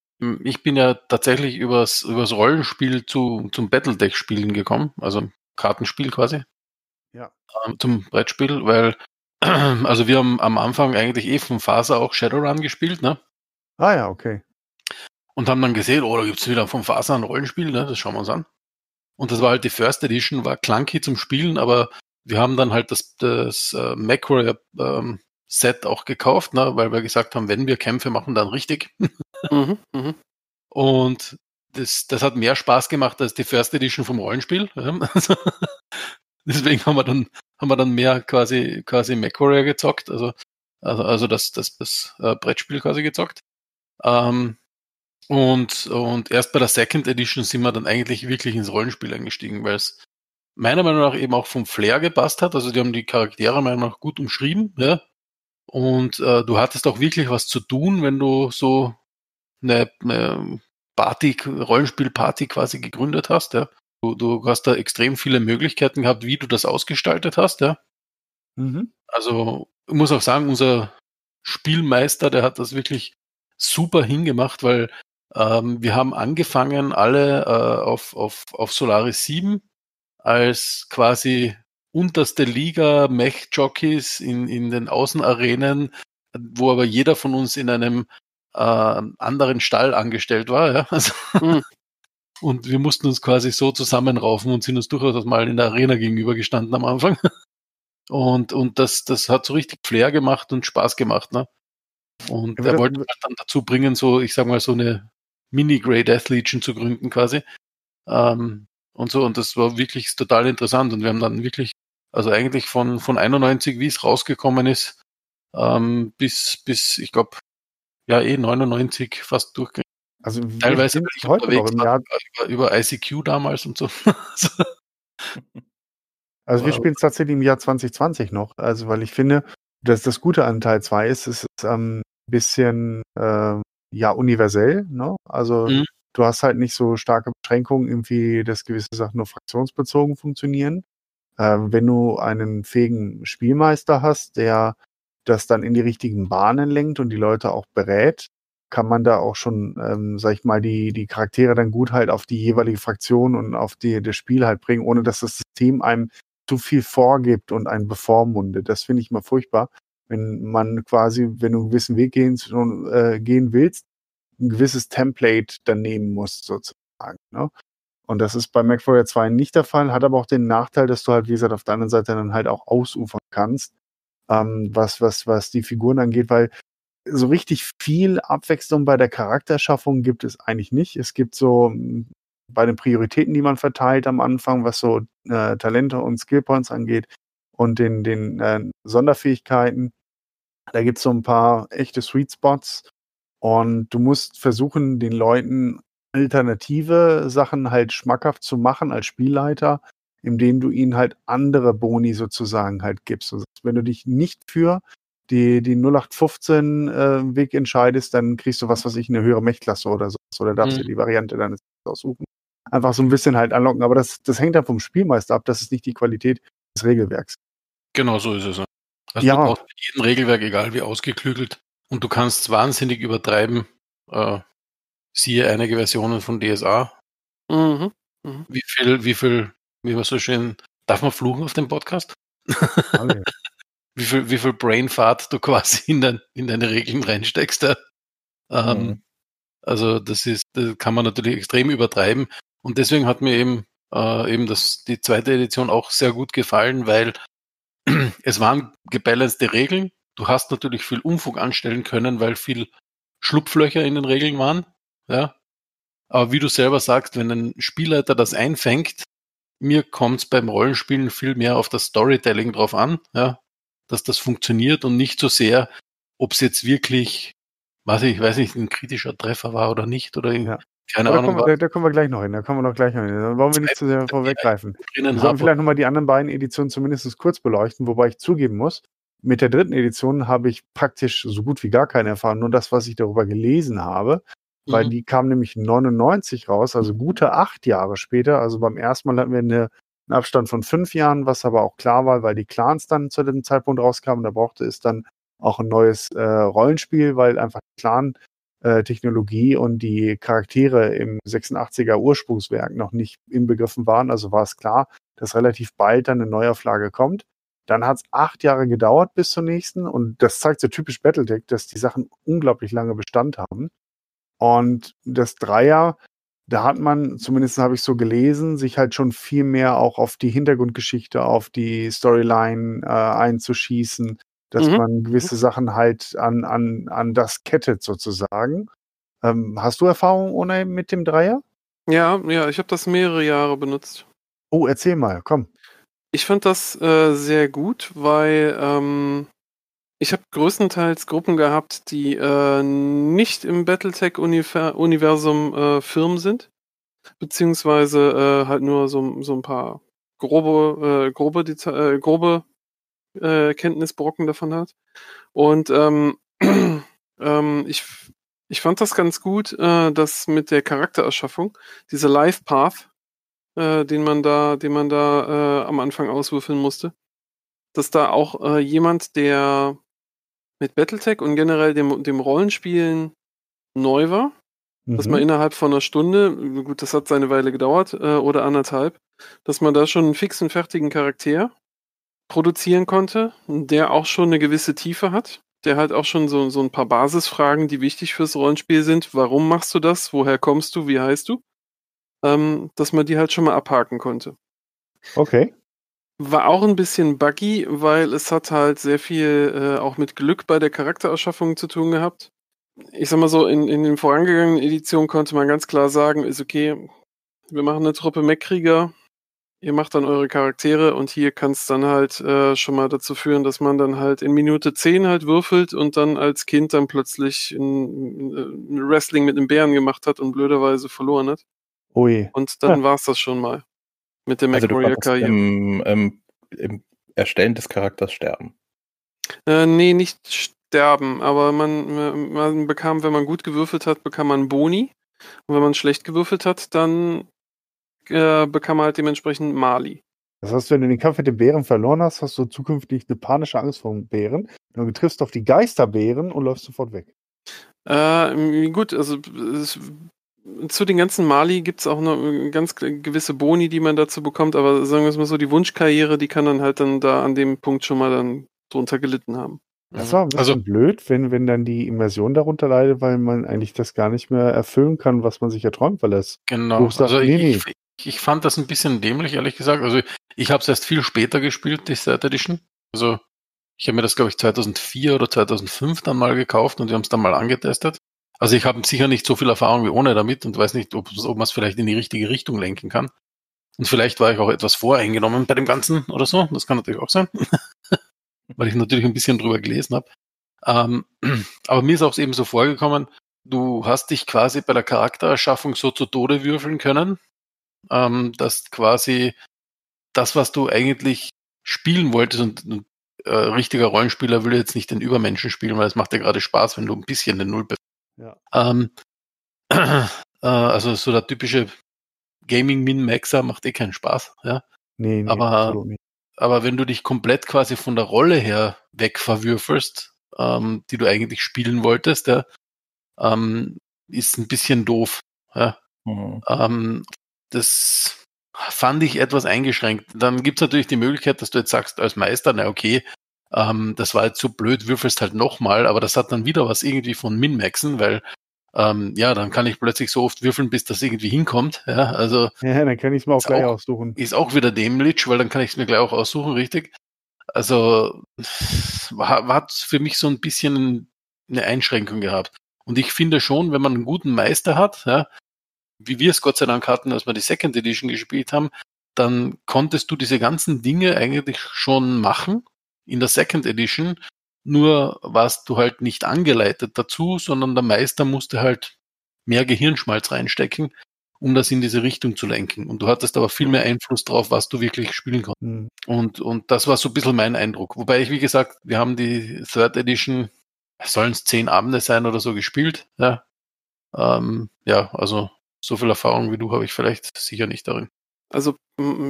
ich bin ja tatsächlich übers, übers Rollenspiel zu, zum Battletech-Spielen gekommen, also Kartenspiel quasi. Ja. Ähm, zum Brettspiel, weil, also wir haben am Anfang eigentlich eh von Faser auch Shadowrun gespielt, ne? Ah ja, okay. Und haben dann gesehen, oh, da gibt's wieder vom Faser ein Rollenspiel, ne? Das schauen wir uns an. Und das war halt die First Edition, war clunky zum Spielen, aber wir haben dann halt das, das äh, Macro ähm, Set auch gekauft, ne? weil wir gesagt haben, wenn wir Kämpfe machen, dann richtig. Mhm, mhm. Und das, das hat mehr Spaß gemacht als die First Edition vom Rollenspiel. Also, deswegen haben wir dann, haben wir dann mehr quasi, quasi MacWarrior gezockt, also, also, also das, das, das äh, Brettspiel quasi gezockt. Ähm, und, und erst bei der Second Edition sind wir dann eigentlich wirklich ins Rollenspiel eingestiegen, weil es meiner Meinung nach eben auch vom Flair gepasst hat. Also die haben die Charaktere meiner Meinung nach gut umschrieben, ja. Und äh, du hattest auch wirklich was zu tun, wenn du so eine, eine Party, Rollenspielparty quasi gegründet hast, ja. Du, du hast da extrem viele Möglichkeiten gehabt, wie du das ausgestaltet hast, ja. Mhm. Also, ich muss auch sagen, unser Spielmeister, der hat das wirklich super hingemacht, weil ähm, wir haben angefangen, alle äh, auf, auf, auf Solaris 7 als quasi unterste Liga Mech-Jockeys in, in den Außenarenen, wo aber jeder von uns in einem äh, anderen Stall angestellt war. Ja? Also, Mhm. Und wir mussten uns quasi so zusammenraufen und sind uns durchaus mal in der Arena gegenüber gestanden am Anfang. Und, und das, das hat so richtig Flair gemacht und Spaß gemacht. Ne? Und er wollte mich dann dazu bringen, so, ich sag mal, so eine Mini-Grey Death Legion zu gründen quasi. Ähm, und so, und das war wirklich total interessant. Und wir haben dann wirklich, also eigentlich von, von 91, wie es rausgekommen ist, ähm, bis, bis, ich glaube, ja, eh 99 fast durch. Also Teilweise bin ich heute noch im Jahr, über, über ICQ damals und so. So. also wir spielen es tatsächlich im Jahr 2020 noch. Also weil ich finde, dass das Gute an Teil 2 ist, es ist ein bisschen ähm, ja universell. Ne? Also Mhm. du hast halt nicht so starke Beschränkungen, irgendwie, dass gewisse Sachen nur fraktionsbezogen funktionieren. Ähm, wenn du einen fähigen Spielmeister hast, der das dann in die richtigen Bahnen lenkt und die Leute auch berät, kann man da auch schon, ähm, sag ich mal, die, die Charaktere dann gut halt auf die jeweilige Fraktion und auf die, das Spiel halt bringen, ohne dass das System einem zu viel vorgibt und einen bevormundet. Das finde ich mal furchtbar, wenn man quasi, wenn du einen gewissen Weg gehen, äh, gehen willst, ein gewisses Template dann nehmen musst, sozusagen. Ne? Und das ist bei MacWarrior 2 nicht der Fall, hat aber auch den Nachteil, dass du halt, wie gesagt, auf der anderen Seite dann halt auch ausufern kannst, ähm, was, was, was die Figuren angeht, weil so richtig viel Abwechslung bei der Charakterschaffung gibt es eigentlich nicht. Es gibt so mh, bei den Prioritäten, die man verteilt am Anfang, was so äh, Talente und Skillpoints angeht und den, den äh, Sonderfähigkeiten, da gibt es so ein paar echte Sweet Spots und du musst versuchen, den Leuten alternative Sachen halt schmackhaft zu machen als Spielleiter, indem du ihnen halt andere Boni sozusagen halt gibst. Also wenn du dich nicht für die, die 0815 äh, Weg entscheidest, dann kriegst du was, was ich, eine höhere Mechklasse oder so. Oder darfst Mhm. dir die Variante deines aussuchen. Einfach so ein bisschen halt anlocken. Aber das, das hängt dann vom Spielmeister ab. Das ist nicht die Qualität des Regelwerks. Genau so ist es. Also Ja. du brauchst mit jedem Regelwerk, egal wie ausgeklügelt, und du kannst es wahnsinnig übertreiben. Äh, siehe einige Versionen von DSA. Mhm. Wie viel, wie viel, wie man so schön, darf man fluchen auf dem Podcast? Alle. Wie viel, wie viel Brainfart du quasi in, dein, in deine Regeln reinsteckst. Ja? Ähm, Mhm. Also das ist, das kann man natürlich extrem übertreiben. Und deswegen hat mir eben, äh, eben das, die zweite Edition auch sehr gut gefallen, weil es waren gebalancete Regeln. Du hast natürlich viel Unfug anstellen können, weil viel Schlupflöcher in den Regeln waren. Ja. Aber wie du selber sagst, wenn ein Spielleiter das einfängt, mir kommt es beim Rollenspielen viel mehr auf das Storytelling drauf an, ja, dass das funktioniert und nicht so sehr, ob es jetzt wirklich, was ich weiß nicht, ein kritischer Treffer war oder nicht oder Ja. Keine da, Ahnung, kommen, wir- da, da kommen wir gleich noch hin. Da kommen wir noch gleich noch hin. Da wollen wir nicht zu sehr vorweggreifen. Wir sollten vielleicht nochmal die anderen beiden Editionen zumindest kurz beleuchten, wobei ich zugeben muss, mit der dritten Edition habe ich praktisch so gut wie gar keine Erfahrung, nur das, was ich darüber gelesen habe, weil Mhm. die kam nämlich 99 raus, also gute acht Jahre später. Also beim ersten Mal hatten wir eine, einen Abstand von fünf Jahren, was aber auch klar war, weil die Clans dann zu dem Zeitpunkt rauskamen. Da brauchte es dann auch ein neues äh, Rollenspiel, weil einfach Clan äh, Technologie und die Charaktere im 86er Ursprungswerk noch nicht inbegriffen waren. Also war es klar, dass relativ bald dann eine Neuauflage kommt. Dann hat es acht Jahre gedauert bis zur nächsten und das zeigt so typisch Battletech, dass die Sachen unglaublich lange Bestand haben. Und das Dreier, da hat man, zumindest habe ich so gelesen, sich halt schon viel mehr auch auf die Hintergrundgeschichte, auf die Storyline äh, einzuschießen, dass Mhm. man gewisse Sachen halt an, an, an das kettet sozusagen. Ähm, hast du Erfahrung ohne mit dem Dreier? Ja, ja, ich habe das mehrere Jahre benutzt. Oh, erzähl mal, komm. Ich fand das äh, sehr gut, weil ähm, ich habe größtenteils Gruppen gehabt, die äh, nicht im Battletech-Universum äh, Firmen sind, beziehungsweise äh, halt nur so, so ein paar grobe, äh, grobe, äh, grobe äh, Kenntnisbrocken davon hat. Und ähm, ähm, ich, ich fand das ganz gut, äh, dass mit der Charaktererschaffung, diese Life Path, äh, den man da, den man da äh, am Anfang auswürfeln musste, dass da auch äh, jemand, der mit Battletech und generell dem, dem Rollenspielen neu war, dass Mhm. man innerhalb von einer Stunde, gut, das hat seine Weile gedauert, äh, oder anderthalb, dass man da schon einen fixen, fertigen Charakter produzieren konnte, der auch schon eine gewisse Tiefe hat, der halt auch schon so, so ein paar Basisfragen, die wichtig fürs Rollenspiel sind. Warum machst du das? Woher kommst du? Wie heißt du? ähm, dass man die halt schon mal abhaken konnte. Okay. War auch ein bisschen buggy, weil es hat halt sehr viel äh, auch mit Glück bei der Charaktererschaffung zu tun gehabt. Ich sag mal so, in, in den vorangegangenen Editionen konnte man ganz klar sagen, ist okay, wir machen eine Truppe Mech-Krieger, ihr macht dann eure Charaktere und hier kann es dann halt äh, schon mal dazu führen, dass man dann halt in Minute 10 halt würfelt und dann als Kind dann plötzlich ein, ein Wrestling mit einem Bären gemacht hat und blöderweise verloren hat. Ui. Und dann war's das schon mal. Mit der Also MacWarrior-Karriere. im, im, im Erstellen des Charakters sterben. Äh, nee, nicht sterben, aber man, man bekam, wenn man gut gewürfelt hat, bekam man Boni. Und wenn man schlecht gewürfelt hat, dann äh, bekam man halt dementsprechend Mali. Das heißt, wenn du den Kampf mit den Bären verloren hast, hast du zukünftig eine panische Angst vor den Bären. Du triffst auf die Geisterbären und läufst sofort weg. Äh, gut, also es, zu den ganzen Mali gibt es auch noch äh, ganz gewisse Boni, die man dazu bekommt, aber sagen wir es mal so, die Wunschkarriere, die kann dann halt dann da an dem Punkt schon mal dann drunter gelitten haben. Das war ein bisschen Also, blöd, wenn, wenn dann die Immersion darunter leidet, weil man eigentlich das gar nicht mehr erfüllen kann, was man sich erträumt, weil es genau. Du sagst, Also nee, ich, ich, ich fand das ein bisschen dämlich, ehrlich gesagt. Also ich habe es erst viel später gespielt, die Third Edition. Also ich habe mir das, glaube ich, 2004 oder 2005 dann mal gekauft und wir haben es dann mal angetestet. Also ich habe sicher nicht so viel Erfahrung wie ohne damit und weiß nicht, ob, ob man es vielleicht in die richtige Richtung lenken kann. Und vielleicht war ich auch etwas voreingenommen bei dem Ganzen oder so. Das kann natürlich auch sein. Weil ich natürlich ein bisschen drüber gelesen habe. Ähm, aber mir ist auch eben so vorgekommen, du hast dich quasi bei der Charaktererschaffung so zu Tode würfeln können, ähm, dass quasi das, was du eigentlich spielen wolltest und, und äh, richtiger Rollenspieler will jetzt nicht den Übermenschen spielen, weil es macht ja gerade Spaß, wenn du ein bisschen den Null bist. Ja. Ähm, äh, also so der typische Gaming-Min-Maxer macht eh keinen Spaß, ja. Nee, nee, Aber-. Aber wenn du dich komplett quasi von der Rolle her wegverwürfelst, ähm, die du eigentlich spielen wolltest, ja, ähm, ist ein bisschen doof. Ja. Mhm. Ähm, das fand ich etwas eingeschränkt. Dann gibt's natürlich die Möglichkeit, dass du jetzt sagst als Meister, na okay, ähm, das war jetzt so blöd, würfelst halt nochmal, aber das hat dann wieder was irgendwie von Min-Maxen, weil ähm, ja, dann kann ich plötzlich so oft würfeln, bis das irgendwie hinkommt. Ja, also Ja, dann kann ich es mir auch gleich auch- aussuchen. ist auch wieder dämlich, weil dann kann ich es mir gleich auch aussuchen, richtig? Also war, hat für mich so ein bisschen eine Einschränkung gehabt. Und ich finde schon, wenn man einen guten Meister hat, ja, wie wir es Gott sei Dank hatten, als wir die Second Edition gespielt haben, dann konntest du diese ganzen Dinge eigentlich schon machen in der Second Edition. Nur warst du halt nicht angeleitet dazu, sondern der Meister musste halt mehr Gehirnschmalz reinstecken, um das in diese Richtung zu lenken. Und du hattest aber viel mehr Einfluss drauf, was du wirklich spielen konntest. Hm. Und, und das war so ein bisschen mein Eindruck. Wobei ich, wie gesagt, wir haben die Third Edition, sollen es zehn Abende sein oder so gespielt. Ja, ähm, ja also so viel Erfahrung wie du habe ich vielleicht sicher nicht darin. Also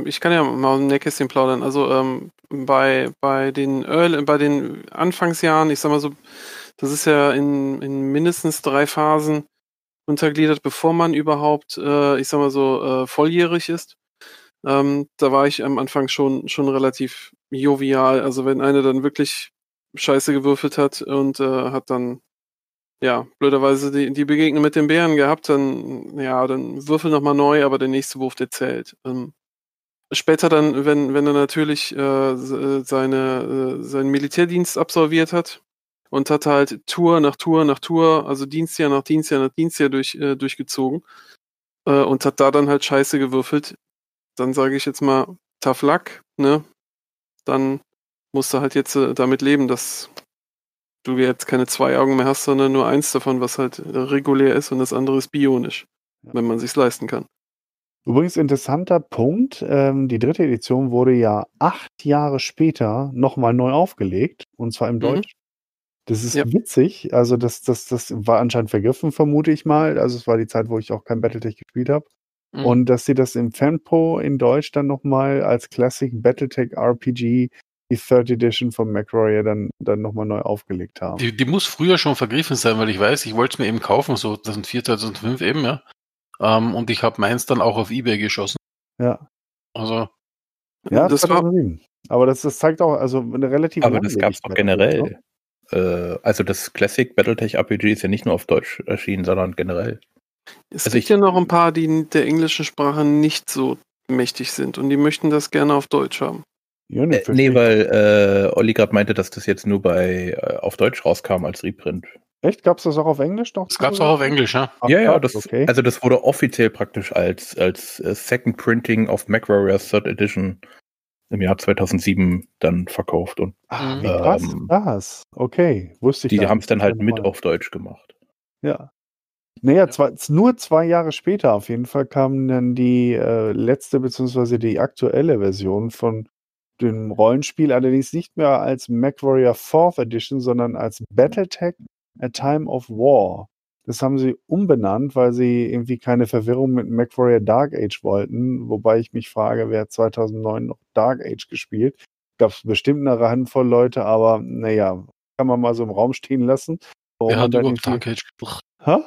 ich kann ja mal dem Nähkästchen plaudern. Also ähm, bei, bei den Early, bei den Anfangsjahren, ich sag mal so, das ist ja in, in mindestens drei Phasen untergliedert, bevor man überhaupt, äh, ich sag mal so, äh, volljährig ist. Ähm, da war ich am Anfang schon, schon relativ jovial. Also wenn einer dann wirklich Scheiße gewürfelt hat und äh, hat dann ja, blöderweise die, die Begegnung mit den Bären gehabt, dann, ja, dann würfel nochmal neu, aber der nächste Wurf, der zählt. Ähm, später dann, wenn, wenn er natürlich äh, se- seine, äh, seinen Militärdienst absolviert hat und hat halt Tour nach Tour nach Tour, also Dienstjahr nach Dienstjahr nach Dienstjahr durch, äh, durchgezogen äh, und hat da dann halt Scheiße gewürfelt, dann sage ich jetzt mal tough luck, ne? Dann musst du halt jetzt äh, damit leben, dass du jetzt keine zwei Augen mehr hast, sondern nur eins davon, was halt regulär ist und das andere ist bionisch, Ja. wenn man sich's leisten kann. Übrigens interessanter Punkt, ähm, die dritte Edition wurde ja acht Jahre später nochmal neu aufgelegt, und zwar im Mhm. Deutsch. Das ist Ja. witzig, also das, das, das war anscheinend vergriffen, vermute ich mal. Also es war die Zeit, wo ich auch kein Battletech gespielt habe. Mhm. Und dass sie das im Fanpro in Deutsch dann nochmal als Classic Battletech RPG, die Third Edition von MacWarrior dann, dann nochmal neu aufgelegt haben. Die, die muss früher schon vergriffen sein, weil ich weiß, ich wollte es mir eben kaufen, so 2004, 2005 eben, ja. Ähm, und ich habe meins dann auch auf Ebay geschossen. Ja, Also, ja das war, 2007. Aber das, das zeigt auch also eine relativ Aber das gab es doch Langlebigkeit, ne? generell. Äh, also das Classic Battletech RPG ist ja nicht nur auf Deutsch erschienen, sondern generell. Es Also gibt ich- ja noch ein paar, die der englischen Sprache nicht so mächtig sind und die möchten das gerne auf Deutsch haben. Äh, nee, weil äh, Olli gerade meinte, dass das jetzt nur bei äh, auf Deutsch rauskam als Reprint. Echt? Gab es das auch auf Englisch noch? Das gab es auch auf Englisch, ja. Ach, ja, ja, krass, das, okay. also das wurde offiziell praktisch als, als äh, Second Printing of MacWarrior Third Edition im Jahr 2007 dann verkauft und ah, Mhm. wie krass Ähm, ist das? Okay, wusste ich die haben es dann halt mit auf Deutsch gemacht. Ja. Naja, zwei, nur zwei Jahre später auf jeden Fall kam dann die äh, letzte beziehungsweise die aktuelle Version von dem Rollenspiel, allerdings nicht mehr als MacWarrior 4th Edition, sondern als Battletech A Time of War. Das haben sie umbenannt, weil sie irgendwie keine Verwirrung mit MacWarrior Dark Age wollten, wobei ich mich frage, wer hat 2009 noch Dark Age gespielt? Gab es bestimmt eine Handvoll Leute, aber naja, kann man mal so im Raum stehen lassen. Wer hat überhaupt Dark Age gebracht? Hä?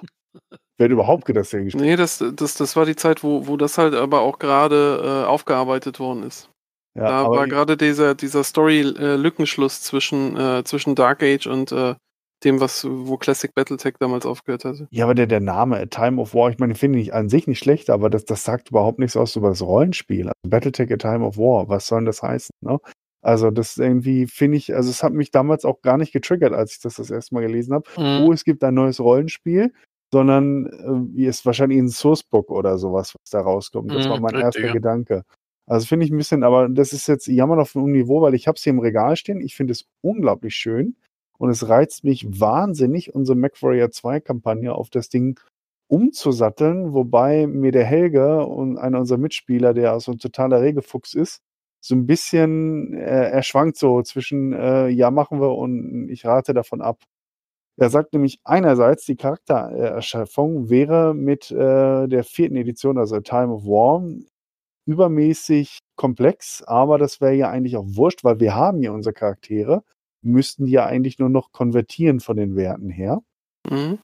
Wer hat überhaupt gedacht, dass der gespielt Nee, das, das, das war die Zeit, wo, wo das halt aber auch gerade äh, aufgearbeitet worden ist. Ja, da aber war gerade dieser, dieser Story-Lückenschluss zwischen, äh, zwischen Dark Age und äh, dem, was, wo Classic Battletech damals aufgehört hatte. ja, aber der, der Name A Time of War, ich meine, finde ich an sich nicht schlecht, aber das, das sagt überhaupt nichts aus über das Rollenspiel. Also Battletech A Time of War, was soll denn das heißen? Ne? Also das irgendwie finde ich, also es hat mich damals auch gar nicht getriggert, als ich das das erste Mal gelesen habe. Mhm. Oh, es gibt ein neues Rollenspiel, sondern äh, ist wahrscheinlich ein Sourcebook oder sowas, was da rauskommt. Das Mhm, war mein richtig, erster. Gedanke. Also finde ich ein bisschen, aber das ist jetzt jammern auf einem Niveau, weil ich habe es hier im Regal stehen. Ich finde es unglaublich schön und es reizt mich wahnsinnig, unsere MacWarrior 2 Kampagne auf das Ding umzusatteln, wobei mir der Helge und einer unserer Mitspieler, der so ein totaler Regelfuchs ist, so ein bisschen, äh, er schwankt so zwischen, äh, ja, machen wir und ich rate davon ab. Er sagt nämlich einerseits, die Charaktererschaffung wäre mit äh, der vierten Edition, also Time of War, übermäßig komplex, aber das wäre ja eigentlich auch wurscht, weil wir haben ja unsere Charaktere, müssten die ja eigentlich nur noch konvertieren von den Werten her. Mhm.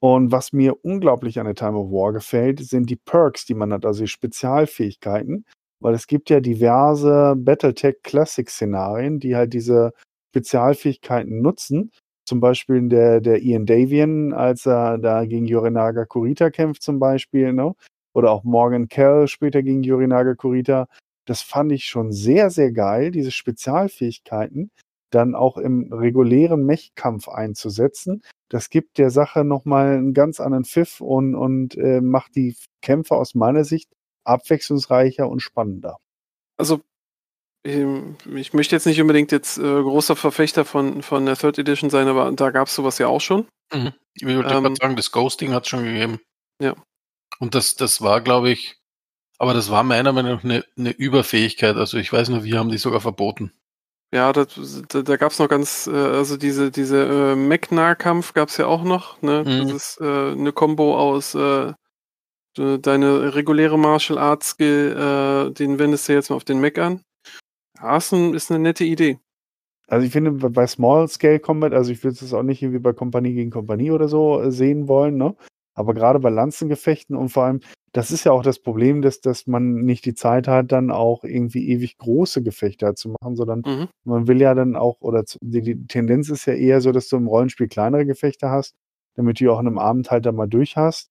Und was mir unglaublich an der Time of War gefällt, sind die Perks, die man hat, also die Spezialfähigkeiten, weil es gibt ja diverse Battletech Classic Szenarien, die halt diese Spezialfähigkeiten nutzen. Zum Beispiel der, der Ian Davian, als er da gegen Yorinaga Kurita kämpft zum Beispiel, ne? Oder auch Morgan Kell später gegen Yorinaga Kurita. Das fand ich schon sehr, sehr geil, diese Spezialfähigkeiten dann auch im regulären Mechkampf einzusetzen. Das gibt der Sache nochmal einen ganz anderen Pfiff und, und äh, macht die Kämpfe aus meiner Sicht abwechslungsreicher und spannender. Also, ähm, ich möchte jetzt nicht unbedingt jetzt äh, großer Verfechter von, von der Third Edition sein, aber da gab es sowas ja auch schon. Mhm. Ich wollte Ähm, gerade sagen, das Ghosting hat es schon gegeben. Ja. Und das, das war, glaube ich, aber das war meiner Meinung nach eine, eine Überfähigkeit. Also ich weiß noch, wir haben die sogar verboten. Ja, das, da, da gab es noch ganz, äh, also diese, diese äh, Mech-Nahkampf gab es ja auch noch. Ne? Mhm. Das ist äh, eine Combo aus äh, de- deine reguläre Martial Arts Skill, äh, den wendest du jetzt mal auf den Mech an. Ist, ein, ist eine nette Idee. Also ich finde, bei Small Scale Combat, also ich würde es auch nicht irgendwie bei Kompanie gegen Kompanie oder so äh, sehen wollen, ne? Aber gerade bei Lanzengefechten und vor allem, das ist ja auch das Problem, dass, dass man nicht die Zeit hat, dann auch irgendwie ewig große Gefechte halt zu machen, sondern Mhm. man will ja dann auch, oder die, die Tendenz ist ja eher so, dass du im Rollenspiel kleinere Gefechte hast, damit du auch in einem Abend halt dann mal durch hast.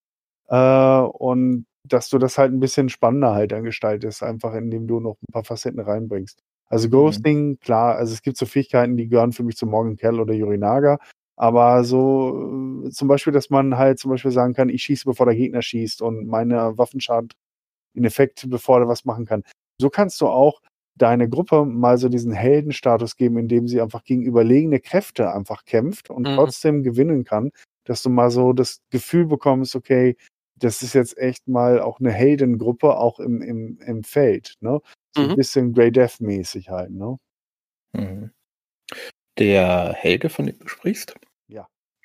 Äh, und dass du das halt ein bisschen spannender halt dann gestaltest, einfach indem du noch ein paar Facetten reinbringst. Also Ghosting, klar, also es gibt so Fähigkeiten, die gehören für mich zu Morgan Kell oder Yorinaga. Aber so äh, zum Beispiel, dass man halt zum Beispiel sagen kann, ich schieße, bevor der Gegner schießt und meine Waffenschaden in Effekt, bevor er was machen kann. So kannst du auch deine Gruppe mal so diesen Heldenstatus geben, indem sie einfach gegen überlegene Kräfte einfach kämpft und Mhm. trotzdem gewinnen kann, dass du mal so das Gefühl bekommst, okay, das ist jetzt echt mal auch eine Heldengruppe, auch im, im, im Feld, ne? So ein Mhm. bisschen Grey Death mäßig halt, ne? Mhm. Der Helge, von dem du sprichst.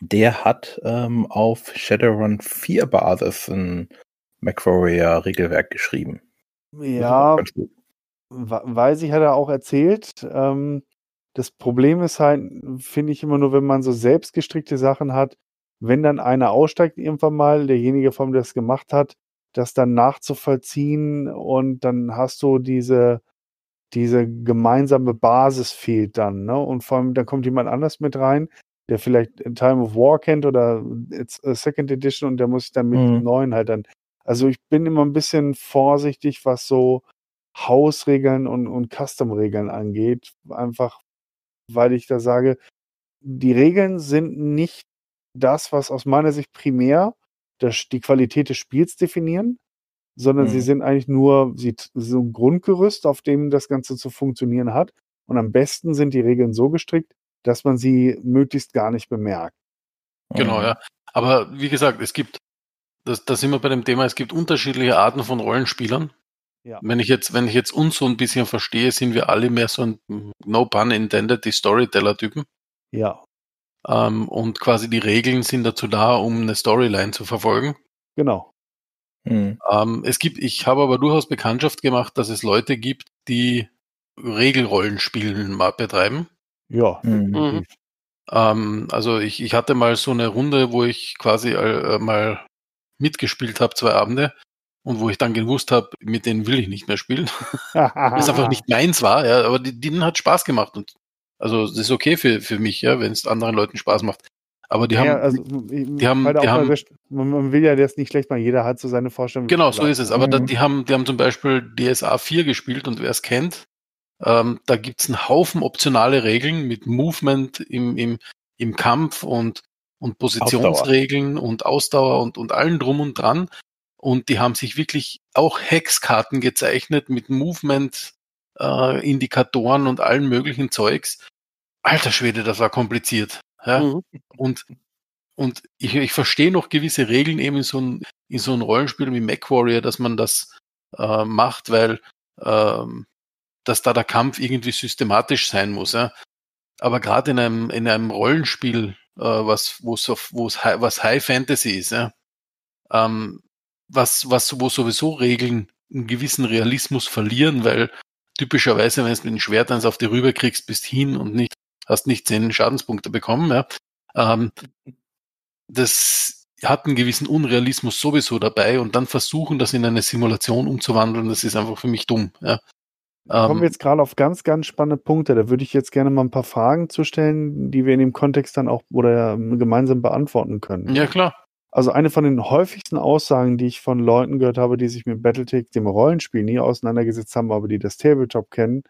Der hat ähm, auf Shadowrun 4 Basis ein MacWarrior Regelwerk geschrieben. Ja, Weiß ich, hat er auch erzählt. Ähm, das Problem ist halt, finde ich immer nur, wenn man so selbstgestrickte Sachen hat, wenn dann einer aussteigt irgendwann mal, derjenige, von dem das gemacht hat, das dann nachzuvollziehen und dann hast du diese, diese gemeinsame Basis fehlt dann, ne? Und vor allem, dann kommt jemand anders mit rein. Der vielleicht Time of War kennt oder a Second Edition und der muss sich dann mit Mhm. dem neuen halt dann. Also ich bin immer ein bisschen vorsichtig, was so Hausregeln und, und Custom-Regeln angeht. Einfach, weil ich da sage, die Regeln sind nicht das, was aus meiner Sicht primär das, die Qualität des Spiels definieren, sondern sie Mhm. sind eigentlich nur sie, so ein Grundgerüst, auf dem das Ganze zu funktionieren hat. Und am besten sind die Regeln so gestrickt, dass man sie möglichst gar nicht bemerkt. Genau, Mhm. ja. Aber wie gesagt, es gibt, das, da sind wir bei dem Thema, es gibt unterschiedliche Arten von Rollenspielern. Ja. Wenn ich jetzt, wenn ich jetzt uns so ein bisschen verstehe, sind wir alle mehr so ein, no pun intended, die Storyteller-Typen. Ja, Ähm, und quasi die Regeln sind dazu da, um eine Storyline zu verfolgen. genau. Mhm. Ähm, es gibt, ich habe aber durchaus Bekanntschaft gemacht, dass es Leute gibt, die Regelrollenspielen mal betreiben. Ja, Mhm. Ähm, also ich, ich hatte mal so eine Runde, wo ich quasi äh, mal mitgespielt habe, zwei Abende, und wo ich dann gewusst habe, mit denen will ich nicht mehr spielen. Weil es einfach nicht meins war, ja, aber die, denen hat Spaß gemacht. Und also das ist okay für, für mich, ja, wenn es anderen Leuten Spaß macht. Aber die ja, haben, also, die haben- auch die mal haben- recht- man, man will ja das nicht schlecht machen, jeder hat so seine Vorstellung. genau, so ist es. Aber da, Mhm. die haben, die haben zum Beispiel DSA 4 gespielt und wer es kennt, ähm, da gibt's einen Haufen optionale Regeln mit Movement im, im, im Kampf und, und Positionsregeln und Ausdauer und, und allen drum und dran. Und die haben sich wirklich auch Hexkarten gezeichnet mit Movement, äh, und allen möglichen Zeugs. Alter Schwede, das war kompliziert. Ja? Mhm. Und, und ich, ich verstehe noch gewisse Regeln eben in so ein, in so ein Rollenspiel wie MacWarrior, dass man das äh, macht, weil ähm, dass da der Kampf irgendwie systematisch sein muss. Ja? Aber gerade in einem, in einem Rollenspiel, äh, was, wo es auf- wo es High, was High Fantasy ist, ja? ähm, was, was, wo sowieso Regeln einen gewissen Realismus verlieren, weil typischerweise, wenn du mit dem Schwert eins auf die rüber kriegst, bist hin und nicht, hast nicht zehn Schadenspunkte bekommen, ja. Ähm, das hat einen gewissen Unrealismus sowieso dabei und dann versuchen, das in eine Simulation umzuwandeln, das ist einfach für mich dumm. Ja. Da kommen Ähm, wir jetzt gerade auf ganz, ganz spannende Punkte. Da würde ich jetzt gerne mal ein paar Fragen zu stellen, die wir in dem Kontext dann auch oder ähm, gemeinsam beantworten können. ja, klar. Also eine von den häufigsten Aussagen, die ich von Leuten gehört habe, die sich mit Battletech, dem Rollenspiel, nie auseinandergesetzt haben, aber die das Tabletop kennen,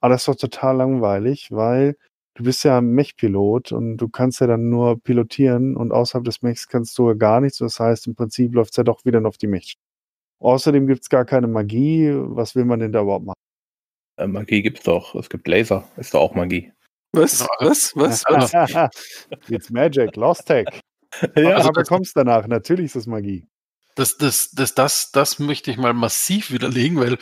aber das ist doch total langweilig, weil du bist ja ein Mech-Pilot und du kannst ja dann nur pilotieren und außerhalb des Mechs kannst du ja gar nichts. Das heißt, im Prinzip läuft es ja doch wieder nur auf die Mech. Außerdem gibt es gar keine Magie. Was will man denn da überhaupt machen? Äh, Magie gibt's doch. Es gibt Laser. Ist doch auch Magie. Was? Was? Was? Was? It's Magic, Lost Tech. Ja, Also aber kommst danach. Natürlich ist es Magie. Das, das, das, das, das möchte ich mal massiv widerlegen, weil,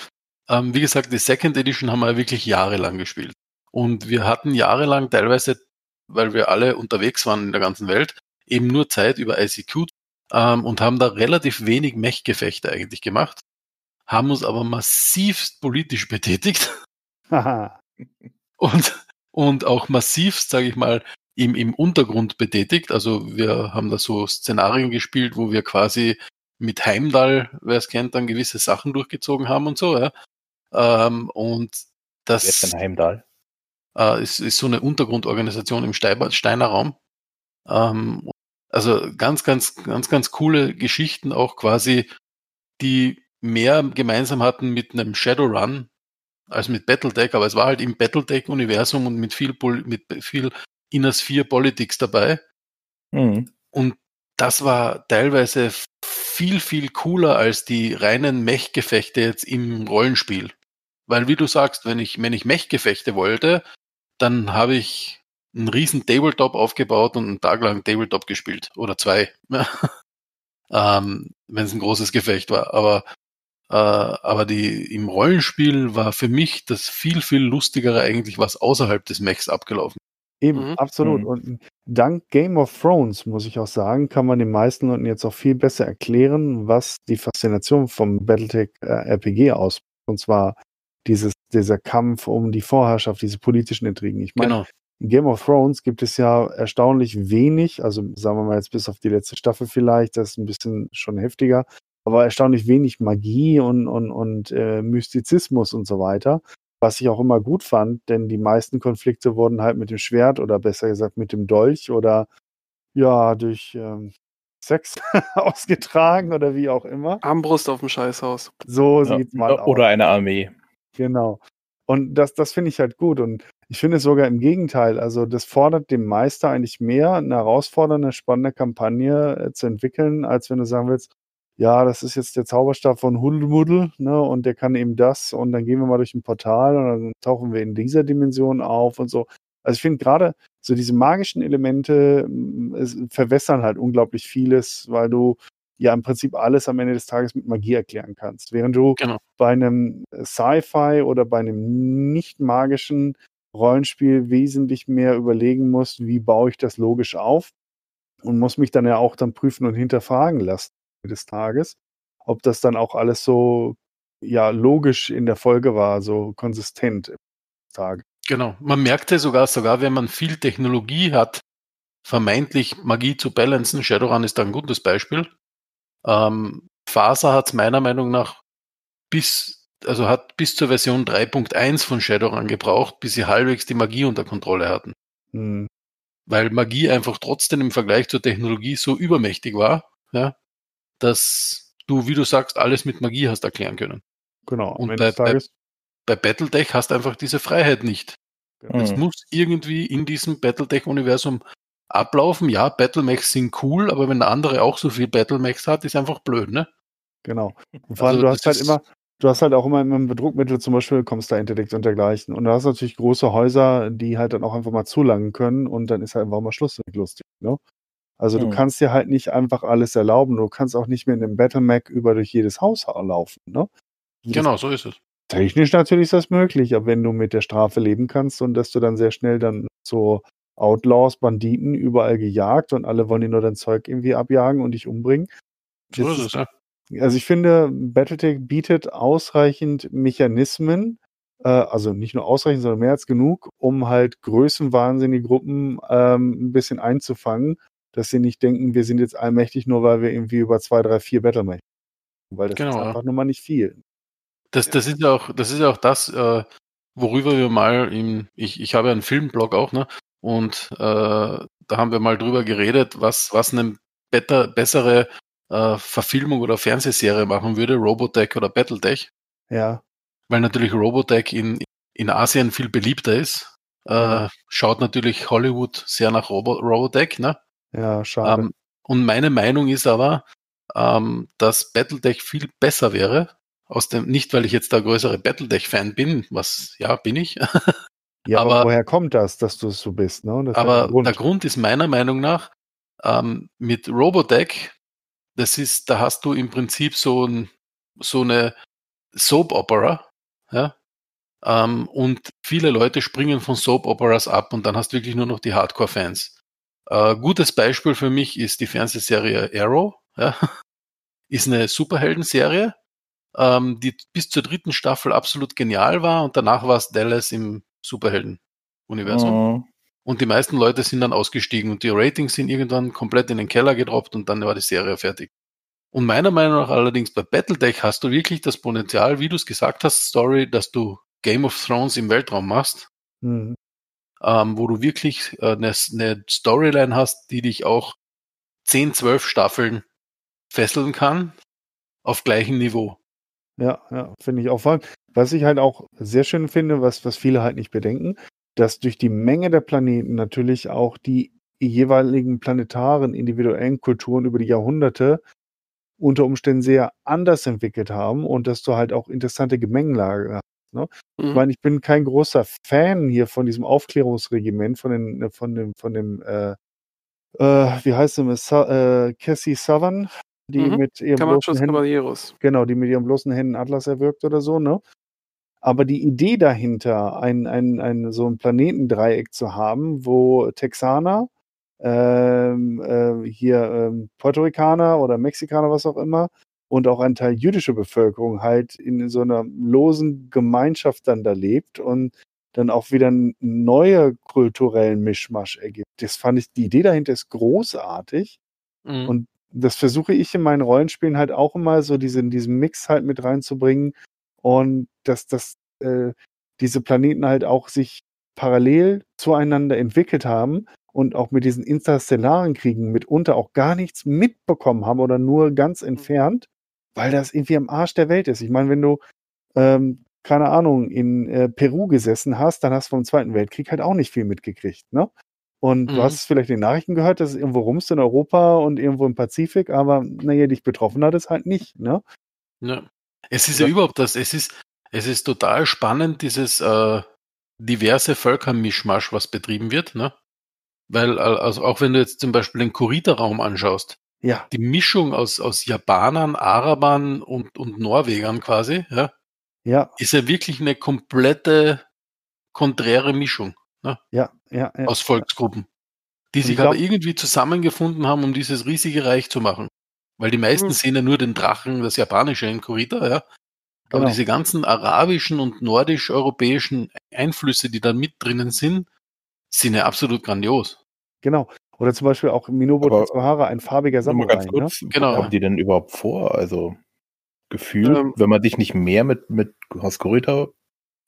ähm, wie gesagt, die Second Edition haben wir wirklich jahrelang gespielt. Und wir hatten jahrelang teilweise, weil wir alle unterwegs waren in der ganzen Welt, eben nur Zeit über ICQ ähm, und haben da relativ wenig Mech-Gefechte eigentlich gemacht, haben uns aber massivst politisch betätigt. Und, und auch massivst, sage ich mal, im, im Untergrund betätigt. Also wir haben da so Szenarien gespielt, wo wir quasi mit Heimdall, wer es kennt, dann gewisse Sachen durchgezogen haben und so. Ja. Ähm, und Wer ist das denn Heimdall? äh, ist, ist so eine Untergrundorganisation im Steiber, Steiner Raum. Ähm, also ganz, ganz, ganz, ganz coole Geschichten auch quasi, die mehr gemeinsam hatten mit einem Shadowrun als mit Battletech, aber es war halt im Battletech-Universum und mit viel, Pol mit viel Inner Sphere Politics dabei. Mhm. Und das war teilweise viel, viel cooler als die reinen Mech-Gefechte jetzt im Rollenspiel. Weil wie du sagst, wenn ich, wenn ich Mech-Gefechte wollte, dann habe ich einen riesen Tabletop aufgebaut und einen Tag lang Tabletop gespielt. Oder zwei. ähm, wenn es ein großes Gefecht war. Aber, aber die, im Rollenspiel war für mich das viel, viel lustigere eigentlich, was außerhalb des Mechs abgelaufen Eben, Mhm. absolut. Mhm. Und dank Game of Thrones, muss ich auch sagen, kann man den meisten Leuten jetzt auch viel besser erklären, was die Faszination vom Battletech äh, RPG ausmacht. Und zwar dieses, dieser Kampf um die Vorherrschaft, diese politischen Intrigen. Ich meine, Genau. in Game of Thrones gibt es ja erstaunlich wenig, also sagen wir mal jetzt bis auf die letzte Staffel vielleicht, das ist ein bisschen schon heftiger, aber erstaunlich wenig Magie und, und, und äh, Mystizismus und so weiter. was ich auch immer gut fand, denn die meisten Konflikte wurden halt mit dem Schwert oder besser gesagt mit dem Dolch oder ja, durch ähm, Sex ausgetragen oder wie auch immer. Armbrust auf dem Scheißhaus. So Ja, sieht's mal aus. Oder eine Armee. Genau. Und das, das finde ich halt gut. Und ich finde es sogar im Gegenteil. Also, das fordert dem Meister eigentlich mehr, eine herausfordernde, spannende Kampagne äh, zu entwickeln, als wenn du sagen willst, ja, das ist jetzt der Zauberstab von Hudelmuddel, ne, und der kann eben das, und dann gehen wir mal durch ein Portal und dann tauchen wir in dieser Dimension auf und so. Also, ich finde gerade so diese magischen Elemente mm, es verwässern halt unglaublich vieles, weil du ja im Prinzip alles am Ende des Tages mit Magie erklären kannst. Während du Genau. bei einem Sci-Fi oder bei einem nicht magischen Rollenspiel wesentlich mehr überlegen musst, wie baue ich das logisch auf und muss mich dann ja auch dann prüfen und hinterfragen lassen des Tages, ob das dann auch alles so ja logisch in der Folge war, so konsistent im Tage. Genau. Man merkte sogar, sogar wenn man viel Technologie hat, vermeintlich Magie zu balancen, Shadowrun ist da ein gutes Beispiel. Ähm, Faser hat meiner Meinung nach bis, also hat bis zur Version 3.1 von Shadowrun gebraucht, bis sie halbwegs die Magie unter Kontrolle hatten. Hm, Weil Magie einfach trotzdem im Vergleich zur Technologie so übermächtig war, ja, dass du, wie du sagst, alles mit Magie hast erklären können. genau. Und bei- bei-. Bei Battletech hast du einfach diese Freiheit nicht. Es Mhm. muss irgendwie in diesem Battletech-Universum ablaufen. Ja, Battlemechs sind cool, aber wenn der andere auch so viel Battlemechs hat, ist einfach blöd, ne? Genau. Und vor allem, Also du hast halt immer, du hast halt auch immer im Druckmittel zum Beispiel Comstar Intellect und dergleichen. Und du hast natürlich große Häuser, die halt dann auch einfach mal zulangen können und dann ist halt einfach mal Schluss lustig, ne? Also du Mhm. kannst dir halt nicht einfach alles erlauben. Du kannst auch nicht mehr in einem Battle-Mac über durch jedes Haus laufen, ne? Genau, so ist es. Technisch natürlich ist das möglich, aber wenn du mit der Strafe leben kannst und dass du dann sehr schnell dann so Outlaws, Banditen überall gejagt und alle wollen dir nur dein Zeug irgendwie abjagen und dich umbringen. So ist es, ja. also ich finde, Battletech bietet ausreichend Mechanismen, äh, also nicht nur ausreichend, sondern mehr als genug, um halt größenwahnsinnige Gruppen ähm, ein bisschen einzufangen, dass sie nicht denken, wir sind jetzt allmächtig, nur weil wir irgendwie über zwei, drei, vier Battlemech. Weil das Genau, ist ja. einfach nur mal nicht viel. Das, das ist ja auch, das ist ja auch das, äh, worüber wir mal im, ich, ich habe ja einen Filmblog auch, ne? Und äh, da haben wir mal drüber geredet, was, was eine better, bessere äh, Verfilmung oder Fernsehserie machen würde, Robotech oder Battletech. Ja, weil natürlich Robotech in, in Asien viel beliebter ist. Äh, schaut natürlich Hollywood sehr nach Robo Robotech, ne? Ja, schade. Ähm, und meine Meinung ist aber, ähm, dass Battletech viel besser wäre. Aus dem, nicht weil ich jetzt der größere Battletech-Fan bin, was ja bin ich, ja, aber, aber- woher kommt das, dass du es so bist? Ne? Aber Grund. der Grund ist meiner Meinung nach, ähm, mit Robotech, das ist, da hast du im Prinzip so, ein, so eine Soap Opera, ja, ähm, und viele Leute springen von Soap Operas ab und dann hast du wirklich nur noch die Hardcore-Fans. Äh, gutes Beispiel für mich ist die Fernsehserie Arrow, ja, ist eine Superhelden-Serie, ähm, die bis zur dritten Staffel absolut genial war und danach war es Dallas im Superhelden-Universum. Mhm. Und die meisten Leute sind dann ausgestiegen und die Ratings sind irgendwann komplett in den Keller gedroppt und dann war die Serie fertig. Und meiner Meinung nach allerdings bei Battletech hast du wirklich das Potenzial, wie du es gesagt hast, Story, dass du Game of Thrones im Weltraum machst, Hm. Ähm, wo du wirklich äh, eine, eine Storyline hast, die dich auch 10, 12 Staffeln fesseln kann, auf gleichem Niveau. Ja, ja, finde ich auch. Was ich halt auch sehr schön finde, was, was viele halt nicht bedenken, dass durch die Menge der Planeten natürlich auch die jeweiligen planetaren individuellen Kulturen über die Jahrhunderte unter Umständen sehr anders entwickelt haben und dass du halt auch interessante Gemengelage Ne? Ich Mhm. meine, ich bin kein großer Fan hier von diesem Aufklärungsregiment, von, den, von dem, von dem, äh, äh, wie heißt es, Su äh, Cassie Southern, die Mhm. mit ihrem bloßen Händen. Genau, die mit ihren bloßen Händen Atlas erwirkt oder so, ne? Aber die Idee dahinter, ein, ein, ein, so ein Planetendreieck zu haben, wo Texaner, ähm, äh, hier ähm, Puerto Ricaner oder Mexikaner, was auch immer, und auch ein Teil jüdische Bevölkerung halt in so einer losen Gemeinschaft dann da lebt und dann auch wieder einen neue kulturellen Mischmasch ergibt. Das fand ich, die Idee dahinter ist großartig. Mhm. Und das versuche ich in meinen Rollenspielen halt auch immer so diesen, diesen Mix halt mit reinzubringen und dass das, äh, diese Planeten halt auch sich parallel zueinander entwickelt haben und auch mit diesen interstellaren Kriegen mitunter auch gar nichts mitbekommen haben oder nur ganz entfernt, weil das irgendwie am Arsch der Welt ist. Ich meine, wenn du, ähm, keine Ahnung, in äh, Peru gesessen hast, dann hast du vom Zweiten Weltkrieg halt auch nicht viel mitgekriegt, ne? Und Mhm. du hast vielleicht in den Nachrichten gehört, dass es irgendwo rumst in Europa und irgendwo im Pazifik, aber naja, dich betroffen hat es halt nicht, ne? Ja. Es ist ja überhaupt das, es ist, es ist total spannend, dieses äh, diverse Völkermischmasch, was betrieben wird, ne? Weil, also auch wenn du jetzt zum Beispiel den Kurita-Raum anschaust, Ja, die Mischung aus, aus Japanern, Arabern und, und Norwegern quasi, ja, ja, ist ja wirklich eine komplette konträre Mischung ja, ja, ja. aus Volksgruppen, die Und sich ich aber glaub- irgendwie zusammengefunden haben, um dieses riesige Reich zu machen. Weil die meisten Mhm. sehen ja nur den Drachen, das japanische in Kurita, ja. Aber Genau. diese ganzen arabischen und nordisch-europäischen Einflüsse, die da mit drinnen sind, sind ja absolut grandios. Genau. Oder zum Beispiel auch Minobu Tatsuhara, ein farbiger Samurai. ganz Ne? kurz, Genau. wo kommen die denn überhaupt vor? Also Gefühl, Ähm. wenn man sich nicht mehr mit, mit Hauskurita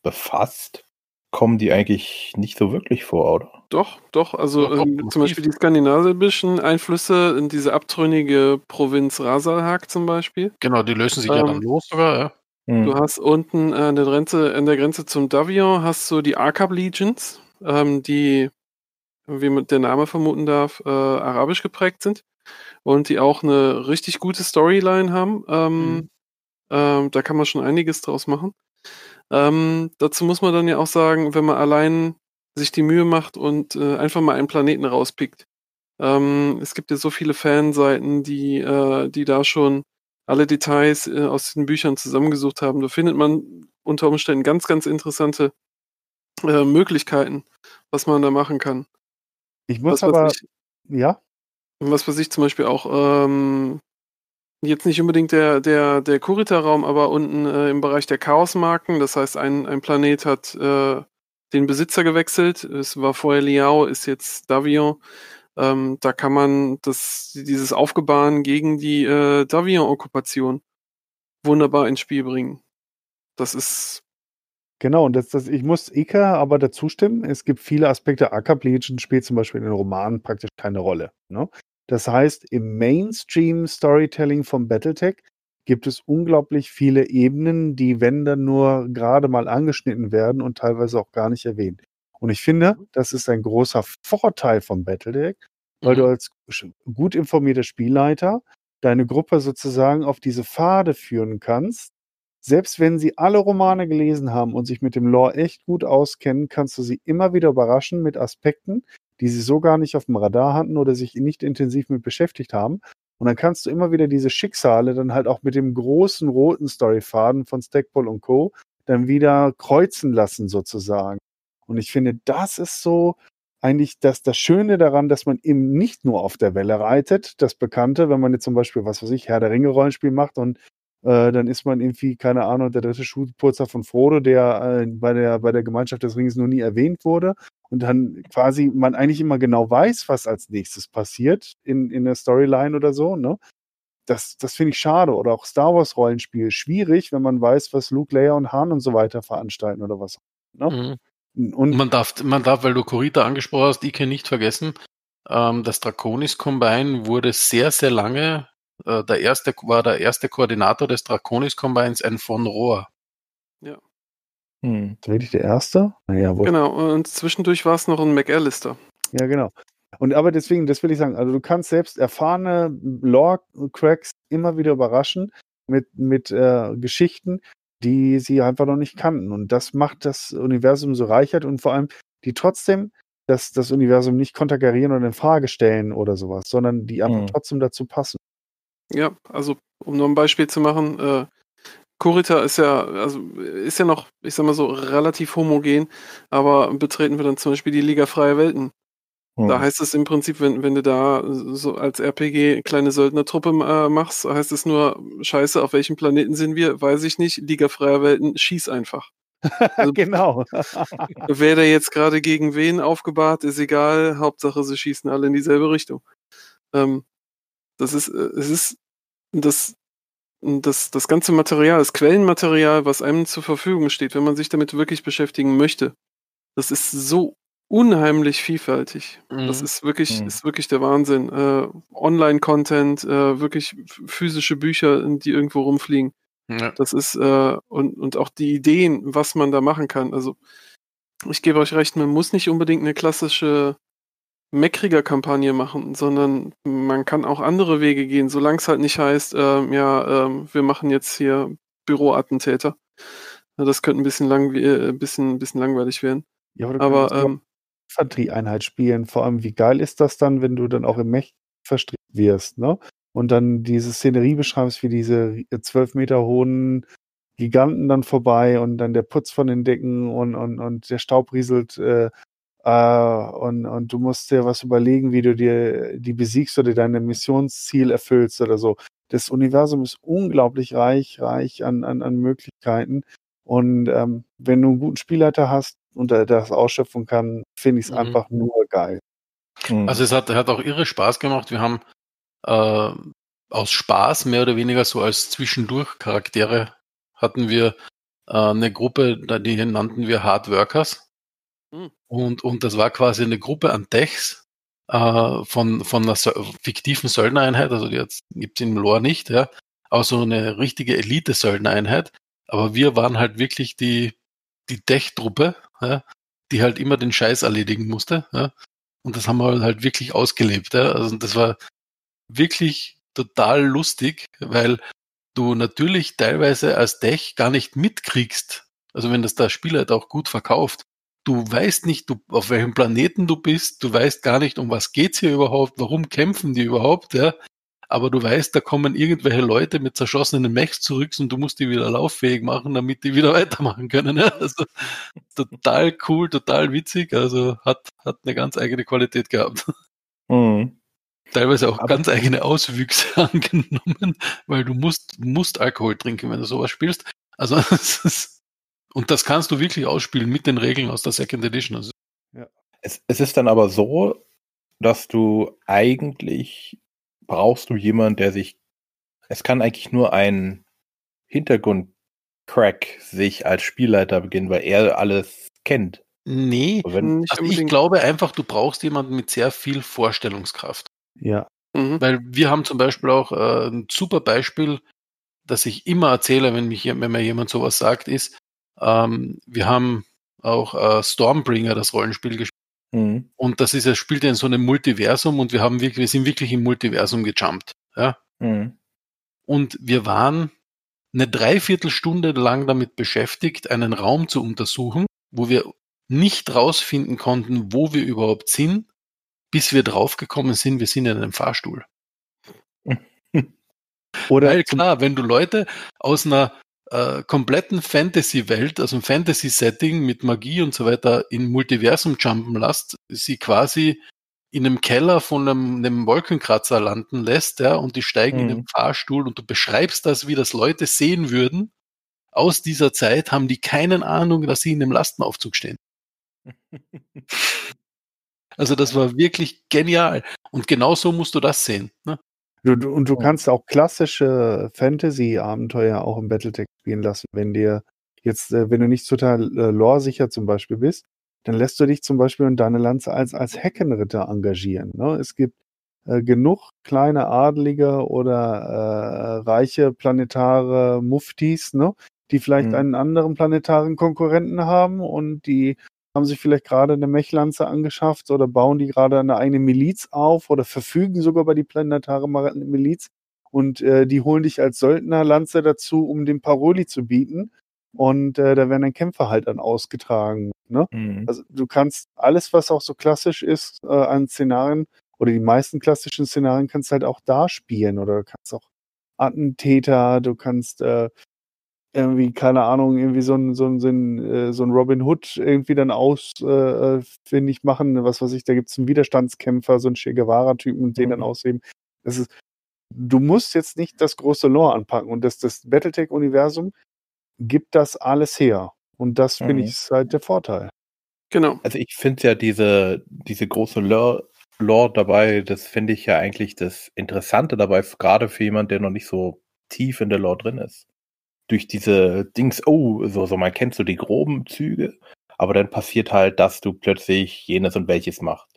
befasst, kommen die eigentlich nicht so wirklich vor, oder? Doch, doch. Also Doch, ähm, zum Beispiel die skandinavischen Einflüsse in diese abtrünnige Provinz Rasalhag zum Beispiel. Genau, die lösen sich ja Ähm, dann los sogar, ja. Hm. Du hast unten an der Grenze, an der Grenze zum Davion hast du die Arkab Legions, ähm, die, wie man der Name vermuten darf, äh, arabisch geprägt sind und die auch eine richtig gute Storyline haben. Ähm, Mhm. ähm, da kann man schon einiges draus machen. Ähm, dazu muss man dann ja auch sagen, wenn man allein sich die Mühe macht und äh, einfach mal einen Planeten rauspickt. Ähm, es gibt ja so viele Fanseiten, die, äh, die da schon alle Details äh, aus den Büchern zusammengesucht haben. Da findet man unter Umständen ganz, ganz interessante äh, Möglichkeiten, was man da machen kann. Ich muss Was, aber, was, ich, ja, was weiß ich zum Beispiel auch, ähm, jetzt nicht unbedingt der, der, der Kurita-Raum, aber unten äh, im Bereich der Chaosmarken. Das heißt, ein, ein Planet hat äh, den Besitzer gewechselt. Es war vorher Liao, ist jetzt Davion. Ähm, da kann man das, dieses Aufgebahn gegen die äh, Davion-Okkupation wunderbar ins Spiel bringen. Das ist, genau. Und das, das, ich muss Ika aber dazu stimmen. Es gibt viele Aspekte. Legion spielt zum Beispiel in den Romanen praktisch keine Rolle. Ne? Das heißt, im Mainstream-Storytelling von Battletech gibt es unglaublich viele Ebenen, die, wenn dann nur gerade mal angeschnitten werden und teilweise auch gar nicht erwähnt. Und ich finde, das ist ein großer Vorteil von Battletech, weil Mhm. du als sch- gut informierter Spielleiter deine Gruppe sozusagen auf diese Pfade führen kannst. Selbst wenn sie alle Romane gelesen haben und sich mit dem Lore echt gut auskennen, kannst du sie immer wieder überraschen mit Aspekten, die sie so gar nicht auf dem Radar hatten oder sich nicht intensiv mit beschäftigt haben. Und dann kannst du immer wieder diese Schicksale dann halt auch mit dem großen roten Storyfaden von Stackpole und Co. dann wieder kreuzen lassen sozusagen. Und ich finde, das ist so eigentlich das, das Schöne daran, dass man eben nicht nur auf der Welle reitet, das Bekannte, wenn man jetzt zum Beispiel, was weiß ich, Herr der Ringe Rollenspiel macht und äh, dann ist man irgendwie, keine Ahnung, der dritte Schulpurzer von Frodo, der äh, bei, der, bei der Gemeinschaft des Rings noch nie erwähnt wurde und dann quasi man eigentlich immer genau weiß, was als nächstes passiert in, in der Storyline oder so, ne? Das, das finde ich schade. Oder auch Star Wars Rollenspiel. Schwierig, wenn man weiß, was Luke, Leia und Han und so weiter veranstalten oder was. Ne? Mhm. Und Man darf, man darf, weil du Kurita angesprochen hast, Ike nicht vergessen, ähm, das Draconis Combine wurde sehr, sehr lange, äh, der erste, war der erste Koordinator des Draconis Combines ein von Rohr. Hm. ist wirklich der Erste? Naja, wohl. genau. Und zwischendurch war es noch ein McAllister. Ja, genau. Und aber deswegen, das will ich sagen, also du kannst selbst erfahrene Lore-Cracks immer wieder überraschen mit, mit äh, Geschichten, die sie einfach noch nicht kannten. Und das macht das Universum so reichert und vor allem, die trotzdem das, das Universum nicht konterkarieren oder in Frage stellen oder sowas, sondern die einfach Mhm. trotzdem dazu passen. Ja, also um noch ein Beispiel zu machen, äh, Kurita ist ja, also ist ja noch, ich sag mal so, relativ homogen, aber betreten wir dann zum Beispiel die Liga Freie Welten. Hm. Da heißt es im Prinzip, wenn, wenn du da so als RPG kleine Söldnertruppe äh, machst, heißt es nur, scheiße, auf welchem Planeten sind wir? Weiß ich nicht. Liga Freier Welten, schieß einfach. Also- genau. Wer da jetzt gerade gegen wen aufgebahrt, ist egal. Hauptsache, sie schießen alle in dieselbe Richtung. Ähm, das ist, äh, es ist, das das, das ganze Material, das Quellenmaterial, was einem zur Verfügung steht, wenn man sich damit wirklich beschäftigen möchte, das ist so unheimlich vielfältig. Mhm. Das ist wirklich, mhm. ist wirklich der Wahnsinn. Äh, Online-Content, äh, wirklich physische Bücher, die irgendwo rumfliegen. Ja. Das ist, äh, und, und auch die Ideen, was man da machen kann. Also, ich gebe euch recht, man muss nicht unbedingt eine klassische Meckrigger-Kampagne machen, sondern man kann auch andere Wege gehen, solange es halt nicht heißt, äh, ja, äh, wir machen jetzt hier Büroattentäter. Das könnte ein bisschen, lang, äh, bisschen, bisschen langweilig werden. Ja, aber, aber ähm, Infanterieeinheit spielen. Vor allem, wie geil ist das dann, wenn du dann auch im Mech verstrickt wirst, ne? Und dann diese Szenerie beschreibst, wie diese zwölf Meter hohen Giganten dann vorbei und dann der Putz von den Decken und, und, und der Staub rieselt äh, äh, und, und du musst dir was überlegen, wie du dir die besiegst oder dein Missionsziel erfüllst oder so. Das Universum ist unglaublich reich, reich an, an, an Möglichkeiten. Und ähm, wenn du einen guten Spielleiter hast und er das ausschöpfen kann, finde ich es mhm. einfach nur geil. Mhm. Also es hat, hat auch irre Spaß gemacht. Wir haben äh, aus Spaß mehr oder weniger so als zwischendurch Charaktere hatten wir äh, eine Gruppe, die nannten wir Hard Workers. Mhm. Und, und das war quasi eine Gruppe an Techs äh, von, von einer fiktiven Söldnereinheit, also die gibt es im Lore nicht, ja, aber so eine richtige Elite-Söldnereinheit. Aber wir waren halt wirklich die, die Tech-Truppe, ja, die halt immer den Scheiß erledigen musste. Ja. Und das haben wir halt wirklich ausgelebt. Ja. Also das war wirklich total lustig, weil du natürlich teilweise als Tech gar nicht mitkriegst. Also wenn das der Spieler halt auch gut verkauft. Du weißt nicht, du, auf welchem Planeten du bist, du weißt gar nicht, um was geht's hier überhaupt, warum kämpfen die überhaupt, ja. Aber du weißt, da kommen irgendwelche Leute mit zerschossenen Mechs zurück und du musst die wieder lauffähig machen, damit die wieder weitermachen können. Ja? Also total cool, total witzig. Also hat, hat eine ganz eigene Qualität gehabt. Mhm teilweise auch Aber ganz eigene Auswüchse angenommen, weil du musst, musst Alkohol trinken, wenn du sowas spielst. Also ist, und das kannst du wirklich ausspielen mit den Regeln aus der Second Edition. Also, ja. es, es ist dann aber so, dass du eigentlich brauchst du jemanden, der sich, es kann eigentlich nur ein Hintergrund-Crack sich als Spielleiter beginnen, weil er alles kennt. Nee, wenn, also ich glaube einfach, du brauchst jemanden mit sehr viel Vorstellungskraft. Ja. Mhm. Weil wir haben zum Beispiel auch äh, ein super Beispiel, das ich immer erzähle, wenn, mich, wenn mir jemand sowas sagt, ist, ähm, wir haben auch äh, Stormbringer, das Rollenspiel gespielt. Mhm. Und das ist, es spielt in so einem Multiversum und wir haben wirklich, wir sind wirklich im Multiversum gejumpt. Ja? Mhm. Und wir waren eine Dreiviertelstunde lang damit beschäftigt, einen Raum zu untersuchen, wo wir nicht rausfinden konnten, wo wir überhaupt sind bis wir draufgekommen sind, wir sind in einem Fahrstuhl. Oder Weil klar, wenn du Leute aus einer äh, kompletten Fantasy-Welt, aus einem Fantasy-Setting mit Magie und so weiter in Multiversum jumpen lässt, sie quasi in einem Keller von einem, einem Wolkenkratzer landen lässt, ja, und die steigen mhm. in den Fahrstuhl und du beschreibst das, wie das Leute sehen würden. Aus dieser Zeit haben die keine Ahnung, dass sie in einem Lastenaufzug stehen. Also das war wirklich genial. Und genau so musst du das sehen. Ne? Du, du, und du kannst auch klassische Fantasy-Abenteuer auch im Battletech spielen lassen, wenn dir jetzt, äh, wenn du nicht total äh, lore-sicher zum Beispiel bist, dann lässt du dich zum Beispiel in deine Lanze als, als Heckenritter engagieren. Ne? Es gibt äh, genug kleine Adelige oder äh, reiche planetare Muftis, ne? die vielleicht mhm. einen anderen planetaren Konkurrenten haben und die haben sich vielleicht gerade eine Mechlanze angeschafft oder bauen die gerade eine eigene Miliz auf oder verfügen sogar über die planetare Miliz und äh, die holen dich als Söldnerlanze dazu, um den Paroli zu bieten. Und äh, da werden dann Kämpfe halt dann ausgetragen. Ne? Mhm. Also du kannst alles, was auch so klassisch ist äh, an Szenarien oder die meisten klassischen Szenarien kannst du halt auch da spielen oder du kannst auch Attentäter, du kannst äh, irgendwie, keine Ahnung, irgendwie so ein, so ein, so ein, äh, so ein Robin Hood irgendwie dann ausfindig äh, äh machen, was weiß ich, da gibt es einen Widerstandskämpfer, so einen Che Guevara-Typen und den dann mhm. ausheben. Das ist, du musst jetzt nicht das große Lore anpacken und das, das Battletech-Universum gibt das alles her. Und das finde mhm. ich ist halt der Vorteil. Genau. Also ich finde ja diese, diese große Lore, Lore dabei, das finde ich ja eigentlich das Interessante dabei, gerade für jemanden, der noch nicht so tief in der Lore drin ist. Durch diese Dings, oh, so, so man kennt so die groben Züge, aber dann passiert halt, dass du plötzlich jenes und welches machst.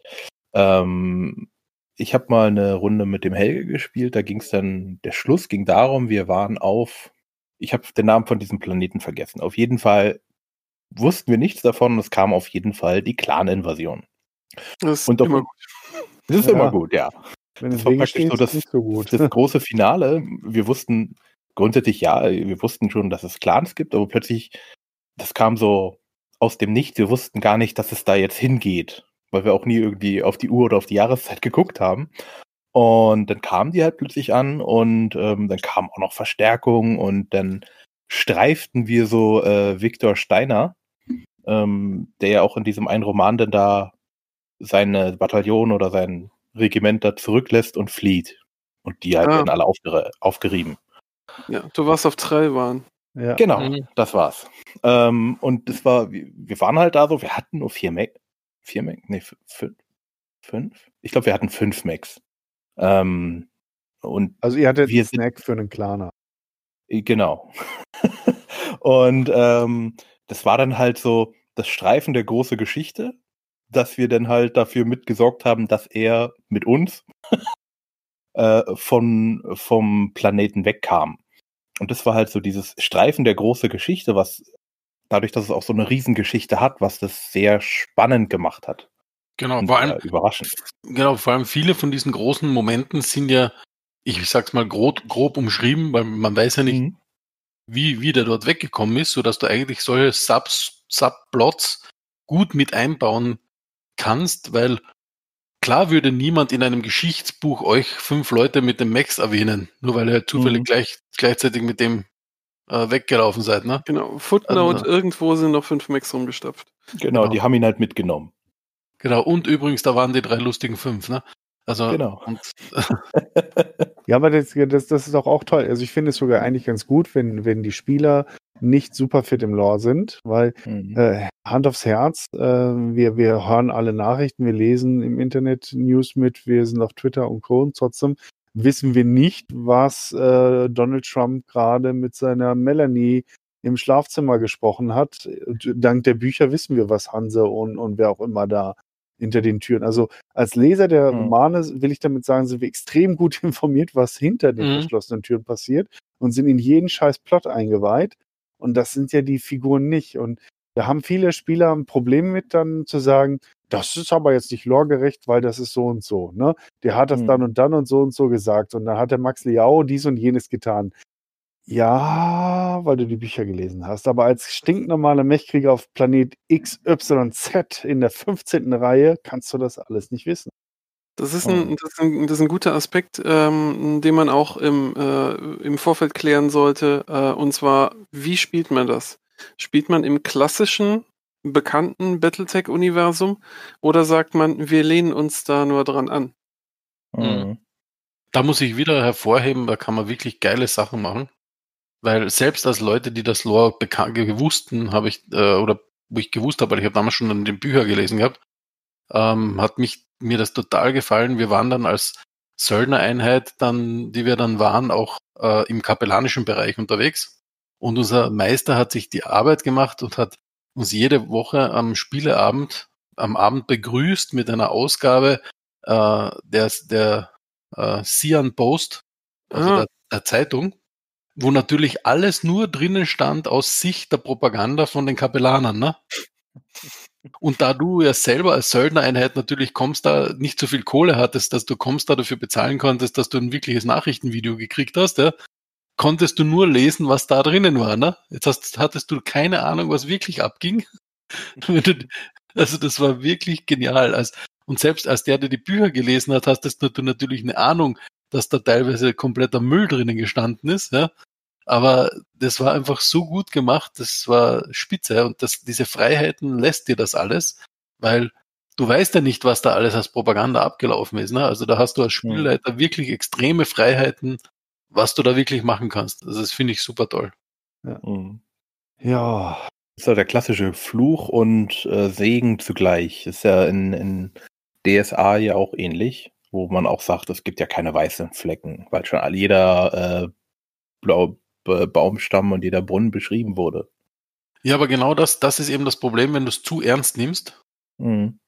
Ähm, ich habe mal eine Runde mit dem Helge gespielt, da ging es dann, der Schluss ging darum, wir waren auf, ich habe den Namen von diesem Planeten vergessen. Auf jeden Fall wussten wir nichts davon und es kam auf jeden Fall die Clan-Invasion. Das ist Und immer gut. Das ist Ja. immer gut, ja. Wenn Das es war praktisch so ist das- so gut. Das große Finale, wir wussten grundsätzlich ja, wir wussten schon, dass es Clans gibt, aber plötzlich, das kam so aus dem Nichts, wir wussten gar nicht, dass es da jetzt hingeht, weil wir auch nie irgendwie auf die Uhr oder auf die Jahreszeit geguckt haben. Und dann kamen die halt plötzlich an und ähm, dann kam auch noch Verstärkung und dann streiften wir so äh, Viktor Steiner, ähm, der ja auch in diesem einen Roman dann da seine Bataillon oder sein Regiment da zurücklässt und flieht. Und die halt Ah. werden alle aufger aufgerieben. Ja, du warst auf Trellwahn. ja. Genau, Mhm. das war's. Ähm, und das war, wir waren halt da so, wir hatten nur vier Mac. Vier Mac? Nee, fünf? Fünf? Ich glaube, wir hatten fünf Macs. Ähm, und Also ihr hattet Wir einen Snack für einen Klaner. Genau. und ähm, das war dann halt so das Streifen der große Geschichte, dass wir dann halt dafür mitgesorgt haben, dass er mit uns äh, von, vom Planeten wegkam. Und das war halt so dieses Streifen der große Geschichte, was dadurch, dass es auch so eine Riesengeschichte hat, was das sehr spannend gemacht hat. Genau, Und vor allem, äh, überraschend. genau, vor allem viele von diesen großen Momenten sind ja, ich sag's mal grob, grob umschrieben, weil man weiß ja nicht, Mhm. wie, wie der dort weggekommen ist, sodass du eigentlich solche Subs, Subplots gut mit einbauen kannst, weil klar würde niemand in einem Geschichtsbuch euch fünf Leute mit dem Max erwähnen, nur weil ihr zufällig Mhm. gleich, gleichzeitig mit dem äh, weggelaufen seid, ne? Genau. Footnote, Also- irgendwo sind noch fünf Max rumgestopft. Genau, Genau. die haben ihn halt mitgenommen. Genau, und übrigens, da waren die drei lustigen fünf, ne? Also, Genau. und, Ja, aber das, das, das ist doch auch toll. Also ich finde es sogar eigentlich ganz gut, wenn, wenn die Spieler nicht super fit im Lore sind, weil Mhm. äh, Hand aufs Herz, äh, wir, wir hören alle Nachrichten, wir lesen im Internet News mit, wir sind auf Twitter und Co. Und trotzdem wissen wir nicht, was äh, Donald Trump gerade mit seiner Melanie im Schlafzimmer gesprochen hat. Dank der Bücher wissen wir, was Hanse und, und wer auch immer da hinter den Türen. Also als Leser der Mhm. Romane will ich damit sagen, sind wir extrem gut informiert, was hinter den Mhm. verschlossenen Türen passiert und sind in jeden scheiß Plot eingeweiht. Und das sind ja die Figuren nicht. Und da haben viele Spieler ein Problem mit, dann zu sagen, das ist aber jetzt nicht loregerecht, weil das ist so und so. Ne? Der hat das Mhm. dann und dann und so und so gesagt. Und dann hat der Max Liao dies und jenes getan. Ja, weil du die Bücher gelesen hast. Aber als stinknormaler Mechkrieger auf Planet XYZ in der 15. Reihe kannst du das alles nicht wissen. Das ist ein, das ist ein, das ist ein guter Aspekt, ähm, den man auch im, äh, im Vorfeld klären sollte. Äh, und zwar, wie spielt man das? Spielt man im klassischen, bekannten Battletech-Universum oder sagt man, wir lehnen uns da nur dran an? Mhm. Da muss ich wieder hervorheben, da kann man wirklich geile Sachen machen. Weil selbst als Leute, die das Lore bekan- gewussten, habe ich, äh, oder wo ich gewusst habe, weil ich habe damals schon in den Bücher gelesen gehabt, ähm, hat mich mir das total gefallen. Wir waren dann als Söldnereinheit, dann, die wir dann waren, auch äh, im kapellanischen Bereich unterwegs. Und unser Meister hat sich die Arbeit gemacht und hat uns jede Woche am Spieleabend, am Abend begrüßt mit einer Ausgabe äh, der, der äh, Sian Post, also Ah. der, der Zeitung, wo natürlich alles nur drinnen stand aus Sicht der Propaganda von den Kapellanern, ne? Und da du ja selber als Söldnereinheit natürlich kommst da nicht so viel Kohle hattest, dass du kommst da dafür bezahlen konntest, dass du ein wirkliches Nachrichtenvideo gekriegt hast, ja, konntest du nur lesen, was da drinnen war, ne? Jetzt hast, hattest du keine Ahnung, was wirklich abging. Also das war wirklich genial. Als, und selbst als der, der die Bücher gelesen hat, hast du natürlich eine Ahnung, dass da teilweise kompletter Müll drinnen gestanden ist, ja. Aber das war einfach so gut gemacht, das war spitze. Und das, diese Freiheiten lässt dir das alles, weil du weißt ja nicht, was da alles als Propaganda abgelaufen ist. Ne? Also da hast du als Spielleiter wirklich extreme Freiheiten, was du da wirklich machen kannst. Also das finde ich super toll. Mhm. Ja, Das ist ja der klassische Fluch und äh, Segen zugleich. Ist ja in, in DSA ja auch ähnlich, wo man auch sagt, es gibt ja keine weißen Flecken, weil schon all- jeder äh, Blau, äh, Baumstamm und jeder Brunnen beschrieben wurde. Ja, aber genau das, das ist eben das Problem, wenn du es zu ernst nimmst, Mhm.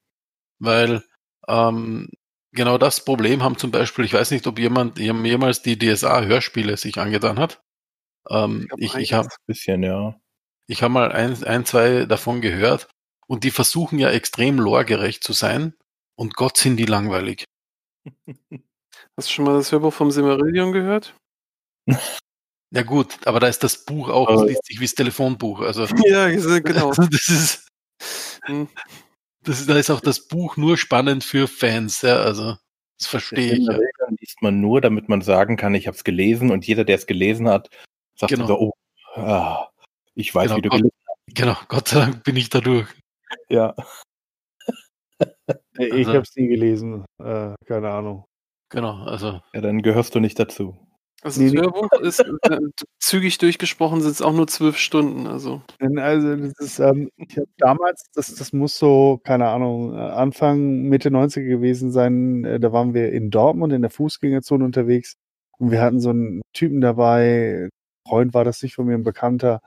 weil ähm, genau das Problem haben zum Beispiel, ich weiß nicht, ob jemand jemals die DSA-Hörspiele sich angetan hat. Ähm, ich ich einiges. habe Bisschen, ja. ich hab mal ein, ein, zwei davon gehört und die versuchen ja extrem loregerecht zu sein und Gott sind die langweilig. Hast du schon mal das Hörbuch vom Silmarillion gehört? Ja gut, aber da ist das Buch auch, liest sich wie das Telefonbuch. Also Ja, genau. das ist, Hm. Das ist, da ist auch das Buch nur spannend für Fans, ja, also das verstehe ich. Ja. Regeln liest man nur, damit man sagen kann, ich habe es gelesen und jeder, der es gelesen hat, sagt Genau. so, oh, ah, ich weiß, Genau, wie du Gott. gelesen Genau, Gott sei Dank bin ich da durch. hast. Ja. Ich Also- habe es nie gelesen. Äh, keine Ahnung. Genau, also ja, dann gehörst du nicht dazu. Also Nee, das nee. Hörbuch ist äh, zügig durchgesprochen, sind es auch nur zwölf Stunden. Also Also, das ist, ähm, ich habe damals, das, das muss so, keine Ahnung, äh, Anfang, Mitte 90er gewesen sein. Äh, Da waren wir in Dortmund in der Fußgängerzone unterwegs und wir hatten so einen Typen dabei, Freund war das nicht von mir, ein Bekannter.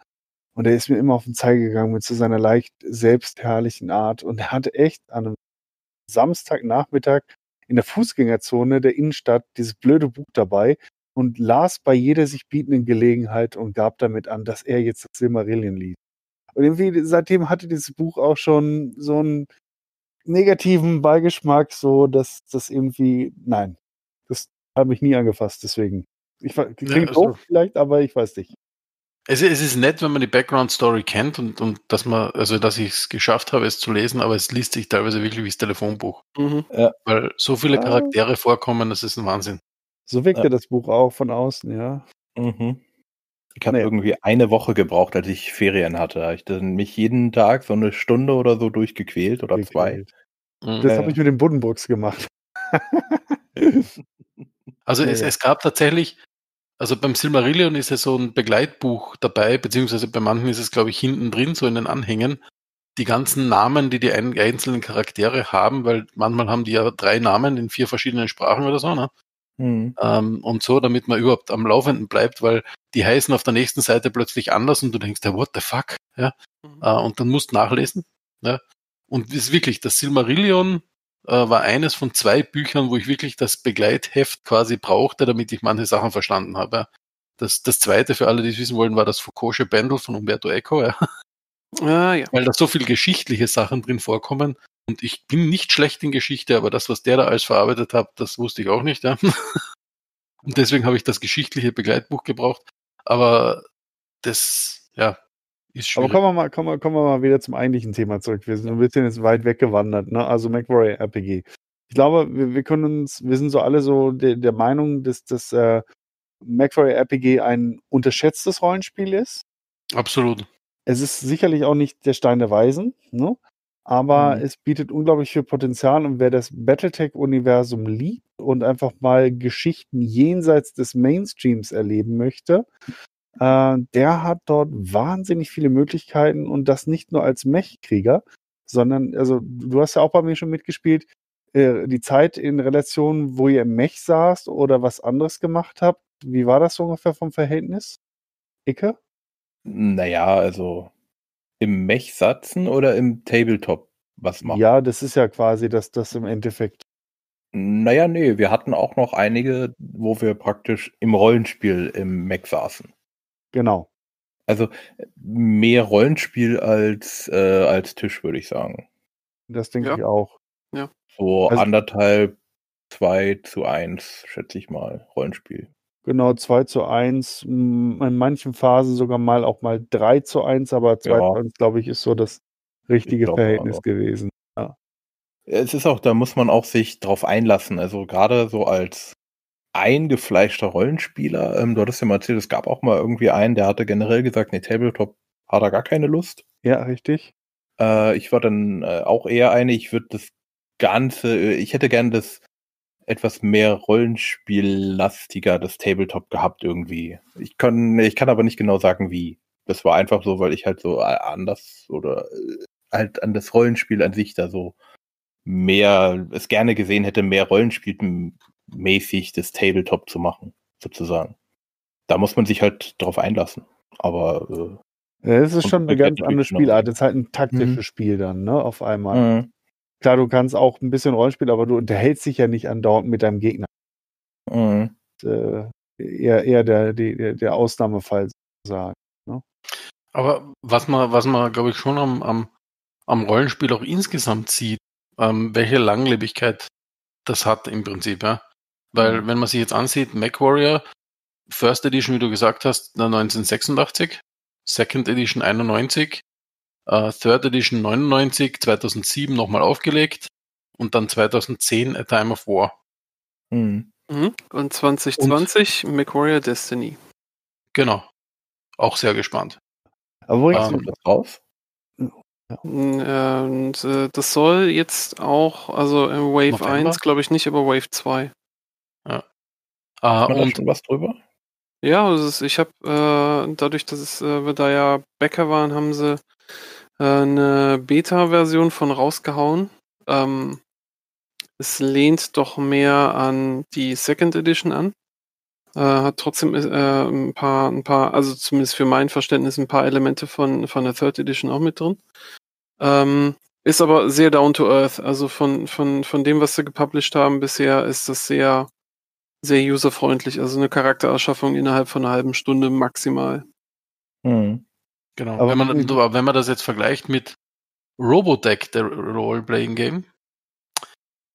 Und der ist mir immer auf den Zeiger gegangen mit so seiner leicht selbstherrlichen Art. Und er hatte echt an einem Samstagnachmittag in der Fußgängerzone der Innenstadt dieses blöde Buch dabei und las bei jeder sich bietenden Gelegenheit und gab damit an, dass er jetzt das Silmarillion liest. Und irgendwie seitdem hatte dieses Buch auch schon so einen negativen Beigeschmack, so dass das irgendwie, nein, das habe ich nie angefasst, deswegen. Ich klingt also- doof vielleicht, aber ich weiß nicht. es, es ist nett, wenn man die Background Story kennt und, und dass man, also dass ich es geschafft habe, es zu lesen, aber es liest sich teilweise wirklich wie das Telefonbuch. mhm. Weil so viele. Charaktere vorkommen, das ist ein Wahnsinn. So wirkte Ja. das Buch auch von außen, ja. Mhm. Ich habe Nee. irgendwie eine Woche gebraucht, als ich Ferien hatte. Da Ich dann mich jeden Tag so eine Stunde oder so durchgequält oder zwei. Mhm. Das Ja, habe ich mit den Buddenbrooks gemacht. Also Ja, es, ja. es gab tatsächlich, also beim Silmarillion ist ja so ein Begleitbuch dabei, beziehungsweise bei manchen ist es, glaube ich, hinten drin, so in den Anhängen, die ganzen Namen, die die ein, einzelnen Charaktere haben, weil manchmal haben die ja drei Namen in vier verschiedenen Sprachen oder so, ne? Mhm. Ähm, und so, damit man überhaupt am Laufenden bleibt, weil die heißen auf der nächsten Seite plötzlich anders und du denkst, ja, what the fuck? Ja? Mhm. Äh, und dann musst nachlesen. Ja? Und es ist wirklich, das Silmarillion äh, war eines von zwei Büchern, wo ich wirklich das Begleitheft quasi brauchte, damit ich manche Sachen verstanden habe. ja. Das, das zweite, für alle, die es wissen wollen, war das Foucault'sche Bändel von Umberto Eco, ja? Ah, ja. weil da so viel geschichtliche Sachen drin vorkommen. Und ich bin nicht schlecht in Geschichte, aber das, was der da alles verarbeitet hat, das wusste ich auch nicht. Ja? Und deswegen habe ich das geschichtliche Begleitbuch gebraucht. Aber das, ja, ist Aber schwierig. kommen wir, mal, kommen, wir, kommen wir mal wieder zum eigentlichen Thema zurück. Wir sind ein bisschen jetzt weit weggewandert, ne? Also MacWarrior RPG. Ich glaube, wir, wir können uns, wir sind so alle so der, der Meinung, dass das äh, MacWarrior RPG ein unterschätztes Rollenspiel ist. Absolut. Es ist sicherlich auch nicht der Stein der Weisen, ne? Aber Mhm. es bietet unglaublich viel Potenzial und wer das Battletech-Universum liebt und einfach mal Geschichten jenseits des Mainstreams erleben möchte, äh, der hat dort wahnsinnig viele Möglichkeiten und das nicht nur als Mech-Krieger, sondern, also du hast ja auch bei mir schon mitgespielt, äh, die Zeit in Relation, wo ihr im Mech saßt oder was anderes gemacht habt, wie war das so ungefähr vom Verhältnis? Icke? Naja, also im Mech satzen oder im Tabletop was machen? Ja, das ist ja quasi das, das im Endeffekt. Naja, nee, wir hatten auch noch einige, wo wir praktisch im Rollenspiel im Mech saßen. Genau. Also mehr Rollenspiel als, äh, als Tisch, würde ich sagen. Das denke Ja. ich auch. So Also- anderthalb, zwei zu eins, schätze ich mal, Rollenspiel. Genau, 2 zu 1, in manchen Phasen sogar mal auch mal 3 zu 1, aber 2 Ja. zu 1, glaube ich, ist so das richtige glaub, Verhältnis gewesen. Es ist auch, da muss man auch sich drauf einlassen. Also gerade so als eingefleischter Rollenspieler, ähm, du hattest ja mal erzählt, es gab auch mal irgendwie einen, der hatte generell gesagt, nee, Tabletop hat er gar keine Lust. Ja, richtig. Äh, ich war dann äh, auch eher eine, ich würde das Ganze, äh, ich hätte gern das etwas mehr Rollenspiellastiger, das Tabletop gehabt irgendwie. Ich kann, ich kann aber nicht genau sagen, wie. Das war einfach so, weil ich halt so äh, anders oder äh, halt an das Rollenspiel an sich da so mehr, es gerne gesehen hätte, mehr Rollenspielmäßig das Tabletop zu machen, sozusagen. da muss man sich halt drauf einlassen. Aber äh, Ja, Es ist schon eine halt ganz andere Spielart. Es ist halt ein taktisches Mhm. Spiel dann, ne? Auf einmal. äh, Klar, du kannst auch ein bisschen Rollenspiel, aber du unterhältst dich ja nicht andauernd mit deinem Gegner. äh, Äh, eher eher der, der, der Ausnahmefall sozusagen. Aber was man, was man, glaube ich, schon am, am, am Rollenspiel auch insgesamt sieht, ähm, welche Langlebigkeit das hat im Prinzip, ja. Weil, Mhm. wenn man sich jetzt ansieht, MacWarrior, First Edition, wie du gesagt hast, 1986, Second Edition 91, äh, Third Edition 99, 2007 nochmal aufgelegt und dann 2010 A Time of War. mh. Mhm. Und 2020 MacWarrior Destiny. Genau. Auch sehr gespannt. Aber wo ich Ähm, Kommt das raus? Äh, Und äh, das soll jetzt auch, also äh, Wave November? 1 glaube ich nicht, aber Wave 2. Äh, Hat man da und schon was drüber? Ja, also ich habe äh, dadurch, dass es, äh, wir da ja Bäcker waren, haben sie äh, eine Beta-Version von rausgehauen. Ähm, es lehnt doch mehr an die Second Edition an. Äh, hat trotzdem äh, ein paar, ein paar, also zumindest für mein Verständnis ein paar Elemente von, von der Third Edition auch mit drin. Ähm, ist aber sehr down to earth. Also von, von, von dem, was sie gepublished haben bisher, ist das sehr, sehr userfreundlich. Also eine Charaktererschaffung innerhalb von einer halben Stunde maximal. Mhm. Genau. Aber- wenn, man, wenn man das jetzt vergleicht mit Robotech, der Role-Playing Game,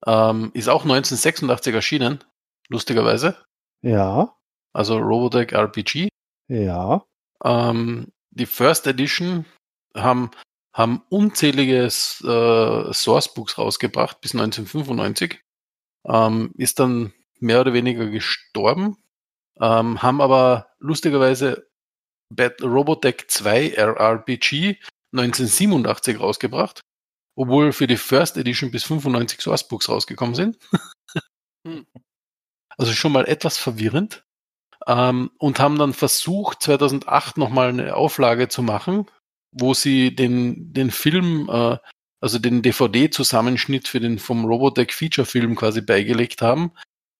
ähm, ist auch 1986 erschienen, lustigerweise. Ja, Also Robotech RPG. ja. Ähm, die First Edition haben, haben unzählige äh, Sourcebooks rausgebracht bis 1995. Ähm, ist dann mehr oder weniger gestorben, ähm, haben aber lustigerweise Bat Robotech 2 RPG 1987 rausgebracht, obwohl für die First Edition bis 95 Sourcebooks rausgekommen sind. Hm. Also schon mal etwas verwirrend. Ähm, und haben dann versucht, 2008 nochmal eine Auflage zu machen, wo sie den, den Film, äh, also den DVD-Zusammenschnitt für den vom Robotech Feature-Film quasi beigelegt haben.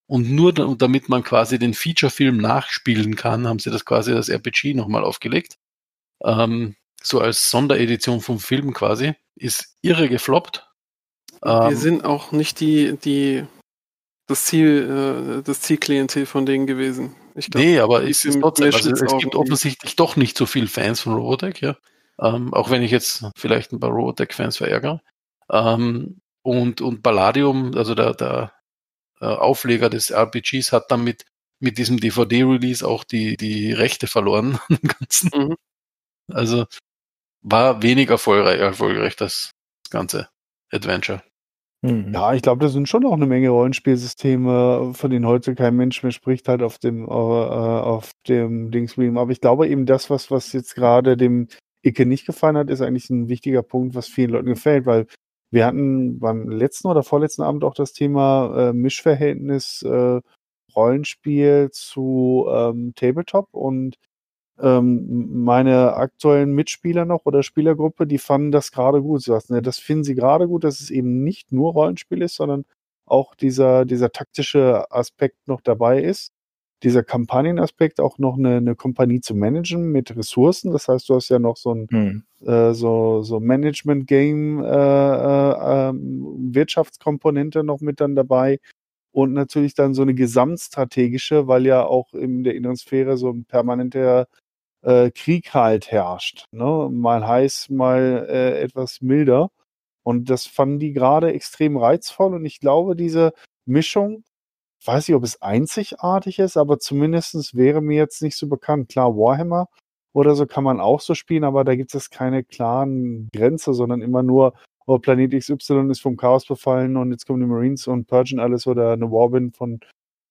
Und nur da, damit man quasi den Feature-Film nachspielen kann, haben sie das quasi als RPG nochmal aufgelegt. Ähm, so als Sonderedition vom Film quasi. Ist irre gefloppt. Wir Ähm, sind auch nicht die, die, das Ziel, äh, das Zielklientel von denen gewesen. Ich glaub, nee, aber es, ist trotzdem, also es gibt offensichtlich doch nicht so viele Fans von Robotech, ja. Ähm, auch wenn ich jetzt vielleicht ein paar Robotech-Fans verärgere. Ähm, und, und Palladium, also der, der äh, Aufleger des RPGs, hat dann mit, mit diesem DVD-Release auch die, die Rechte verloren. am Ganzen. Mhm. Also war wenig erfolgreich, erfolgreich das ganze Adventure. Mhm. Ja, ich glaube, da sind schon auch eine Menge Rollenspielsysteme, von denen heute kein Mensch mehr spricht, halt auf dem, äh, auf dem Dingsbeam. Aber ich glaube eben, das, was, was jetzt gerade dem Icke nicht gefallen hat, ist eigentlich ein wichtiger Punkt, was vielen Leuten gefällt, weil wir hatten beim letzten oder vorletzten Abend auch das Thema äh, Mischverhältnis äh, Rollenspiel zu ähm, Tabletop und ähm, meine aktuellen Mitspieler noch oder Spielergruppe, die fanden das gerade gut. Das finden sie gerade gut, dass es eben nicht nur Rollenspiel ist, sondern auch dieser, dieser taktische Aspekt noch dabei ist. Dieser Kampagnenaspekt auch noch eine, eine Kompanie zu managen mit Ressourcen. Das heißt, du hast ja noch so ein Mhm. äh, so, so Management-Game, äh, äh, ähm, Wirtschaftskomponente noch mit dann dabei und natürlich dann so eine gesamtstrategische, weil ja auch in der inneren Sphäre so ein permanenter äh, Krieg halt herrscht. Ne? Mal heiß, mal äh, etwas milder. Und das fanden die gerade extrem reizvoll und ich glaube, diese Mischung, weiß nicht, ob es einzigartig ist, aber zumindestens wäre mir jetzt nicht so bekannt. Klar, Warhammer oder so kann man auch so spielen, aber da gibt es keine klaren Grenze, sondern immer nur, oh, Planet XY ist vom Chaos befallen und jetzt kommen die Marines und purgen alles oder eine Warband von,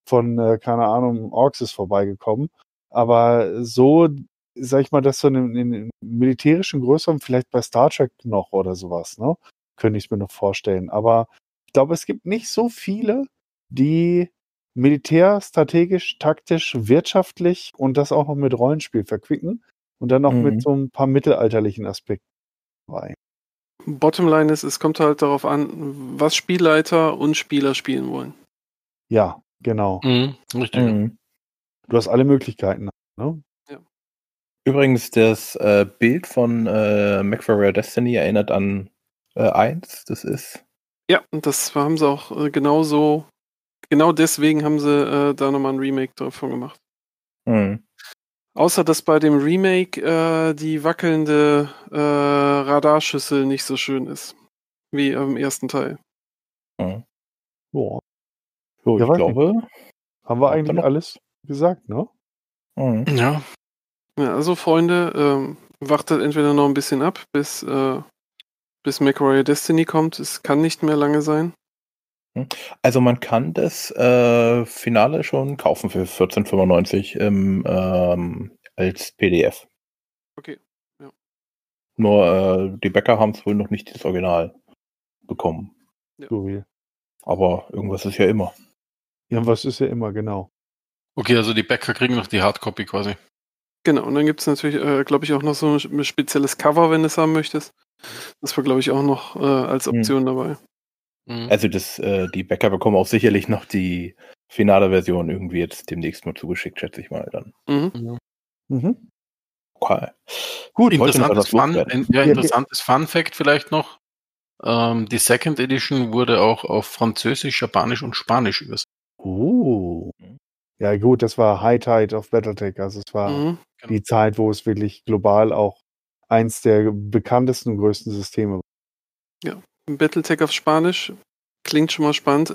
von äh, keine Ahnung, Orks ist vorbeigekommen. Aber so, sag ich mal, das so in, in, in militärischen Größeren, vielleicht bei Star Trek noch oder sowas, ne? Könnte ich mir noch vorstellen. Aber ich glaube, es gibt nicht so viele, die militär, strategisch, taktisch, wirtschaftlich und das auch noch mit Rollenspiel verquicken und dann noch Mhm. mit so ein paar mittelalterlichen Aspekten dabei. Bottomline ist, es kommt halt darauf an, was Spielleiter und Spieler spielen wollen. Ja, genau. Mhm, richtig. Mhm. Du hast alle Möglichkeiten. Ne? Übrigens, das äh, Bild von äh, MacWarrior Destiny erinnert an äh, 1. Das ist. Ja, und das haben sie auch äh, genauso, genau deswegen haben sie äh, da nochmal ein Remake davon gemacht. Hm. Außer dass bei dem Remake äh, die wackelnde äh, Radarschüssel nicht so schön ist. Wie im ersten Teil. hm. Boah. So, Ja, ich weiß glaube. Haben wir eigentlich alles gesagt, ne? Hm. Ja. Ja, also Freunde, ähm, wartet entweder noch ein bisschen ab, bis, äh, bis MacWarrior Destiny kommt. Es kann nicht mehr lange sein. Also man kann das äh, Finale schon kaufen für 14,95 im, ähm, als PDF. Okay. Nur äh, die Bäcker haben es wohl noch nicht das Original bekommen. So wie. Aber irgendwas ist ja immer. Ja, was ist ja immer, genau. Okay, also die Bäcker kriegen noch die Hardcopy quasi. Genau, und dann gibt es natürlich, äh, glaube ich, auch noch so ein spezielles Cover, wenn du es haben möchtest. Das war, glaube ich, auch noch äh, als Hm. Option dabei. Mhm. Also das, äh, die Bäcker bekommen auch sicherlich noch die finale Version irgendwie jetzt demnächst mal zugeschickt, schätze ich mal dann. Mhm. Mhm. Okay. Gut, interessantes, Fun, ein, ja, Ja, interessantes Fun Fact vielleicht noch. Ähm, die Second Edition wurde auch auf Französisch, Japanisch und Spanisch übersetzt. Uh. Ja, gut, das war High Tide of Battletech. Also es war Mhm. die Zeit, wo es wirklich global auch eins der bekanntesten und größten Systeme war. Battletech auf Spanisch klingt schon mal spannend.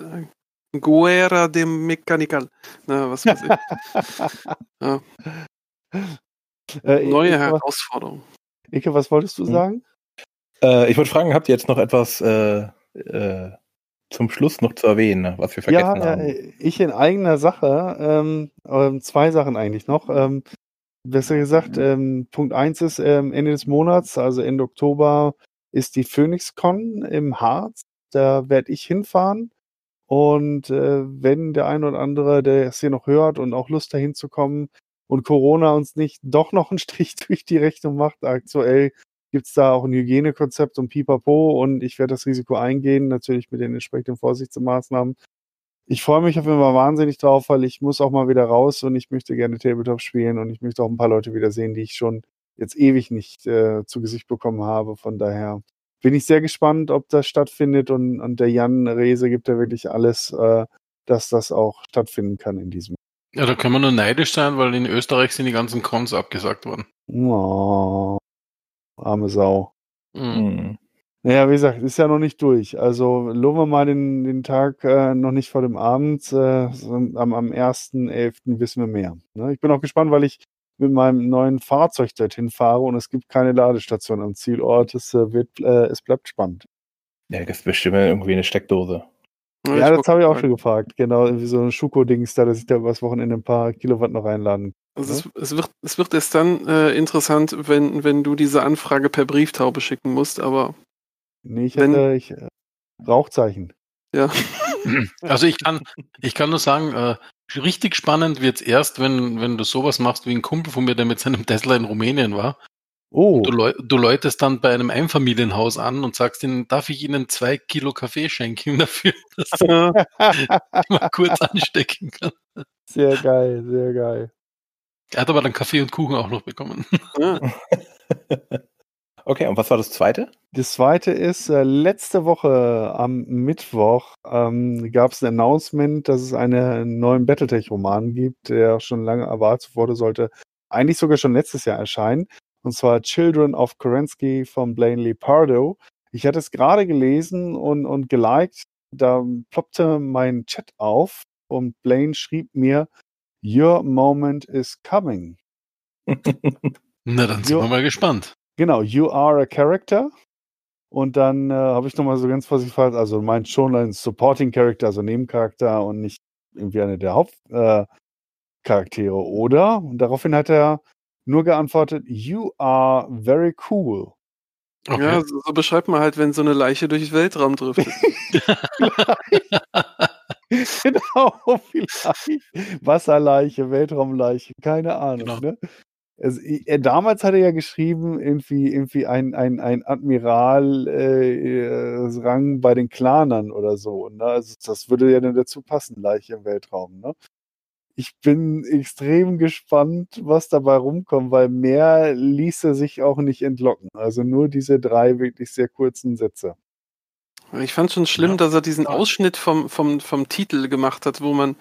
Guerra de Mecanical. Na, was weiß ich. Äh, Neue Ike, Herausforderung. Ike, was wolltest du Hm. sagen? Äh, ich wollte fragen, habt ihr jetzt noch etwas äh, äh, zum Schluss noch zu erwähnen, was wir vergessen Ja, haben? äh, ich in eigener Sache, ähm, ähm, zwei Sachen eigentlich noch. Ähm, besser gesagt, ähm, Punkt eins ist, ähm, Ende des Monats, also Ende Oktober, ist die PhoenixCon im Harz. Da werde ich hinfahren. Und äh, wenn der ein oder andere, der es hier noch hört und auch Lust dahin zu kommen und Corona uns nicht doch noch einen Strich durch die Rechnung macht, aktuell gibt's da auch ein Hygienekonzept und Pipapo und ich werde das Risiko eingehen, natürlich mit den entsprechenden Vorsichtsmaßnahmen. Ich freue mich auf jeden Fall wahnsinnig drauf, weil ich muss auch mal wieder raus und ich möchte gerne Tabletop spielen und ich möchte auch ein paar Leute wiedersehen, die ich schon jetzt ewig nicht äh, zu Gesicht bekommen habe. Von daher bin ich sehr gespannt, ob das stattfindet und, und der Jan Rehse gibt ja wirklich alles, äh, dass das auch stattfinden kann in diesem. Ja, da können wir nur neidisch sein, weil in Österreich sind die ganzen Cons abgesagt worden. Oh, arme Sau. Mhm. Hm. Naja, wie gesagt, ist ja noch nicht durch. Also loben wir mal den, den Tag äh, noch nicht vor dem Abend. Äh, am, am 1.11. wissen wir mehr. Ne? Ich bin auch gespannt, weil ich mit meinem neuen Fahrzeug dorthin fahre und es gibt keine Ladestation am Zielort. Es, äh, wird, äh, es bleibt spannend. Ja, das ist bestimmt irgendwie eine Steckdose. Ja, das habe ich auch schon gefragt. Genau, irgendwie so ein Schuko-Dings da, dass ich da übers Wochenende ein paar Kilowatt noch reinladen Also es, es, wird, es wird erst dann äh, interessant, wenn, wenn du diese Anfrage per Brieftaube schicken musst, aber Nee, ich Wenn- hätte ich, äh, Rauchzeichen. ja. Also ich kann, ich kann nur sagen, äh, richtig spannend wird's erst, wenn, wenn du sowas machst wie ein Kumpel von mir, der mit seinem Tesla in Rumänien war. Oh, Du, läu du läutest dann bei einem Einfamilienhaus an und sagst ihnen, darf ich ihnen zwei Kilo Kaffee schenken dafür, dass ich mal kurz anstecken kann. sehr geil, sehr geil. Er hat aber dann Kaffee und Kuchen auch noch bekommen. ja. Okay, und was war das zweite? Das zweite ist, äh, letzte Woche am Mittwoch ähm, gab es ein Announcement, dass es einen neuen Battletech-Roman gibt, der schon lange erwartet wurde, sollte eigentlich sogar schon letztes Jahr erscheinen. Und zwar Children of Kerensky von Blaine Lee Pardo. Ich hatte es gerade gelesen und, und geliked. Da ploppte mein Chat auf und Blaine schrieb mir, Your moment is coming. Na, dann sind Jo. wir mal gespannt. Genau, you are a character. Und dann äh, habe ich nochmal so ganz vorsichtig gefragt, also meint schon ein Supporting Character, also Nebencharakter und nicht irgendwie einer der Hauptcharaktere, äh, oder? Und daraufhin hat er nur geantwortet, you are very cool. Okay. ja, so, so beschreibt man halt, wenn so eine Leiche durch den Weltraum driftet. genau, vielleicht. Wasserleiche, Weltraumleiche, keine Ahnung. Genau. Ne? Also, er, damals hat er ja geschrieben, irgendwie, irgendwie ein, ein, ein Admiral äh, äh, Rang bei den Klanern oder so. Ne? Also das würde ja dann dazu passen, Leiche im Weltraum. Ne? ich bin extrem gespannt, was dabei rumkommt, weil mehr ließ er sich auch nicht entlocken. Also nur diese drei wirklich sehr kurzen Sätze. Ich fand schon schlimm, Ja. dass er diesen Ausschnitt vom, vom, vom Titel gemacht hat, wo man,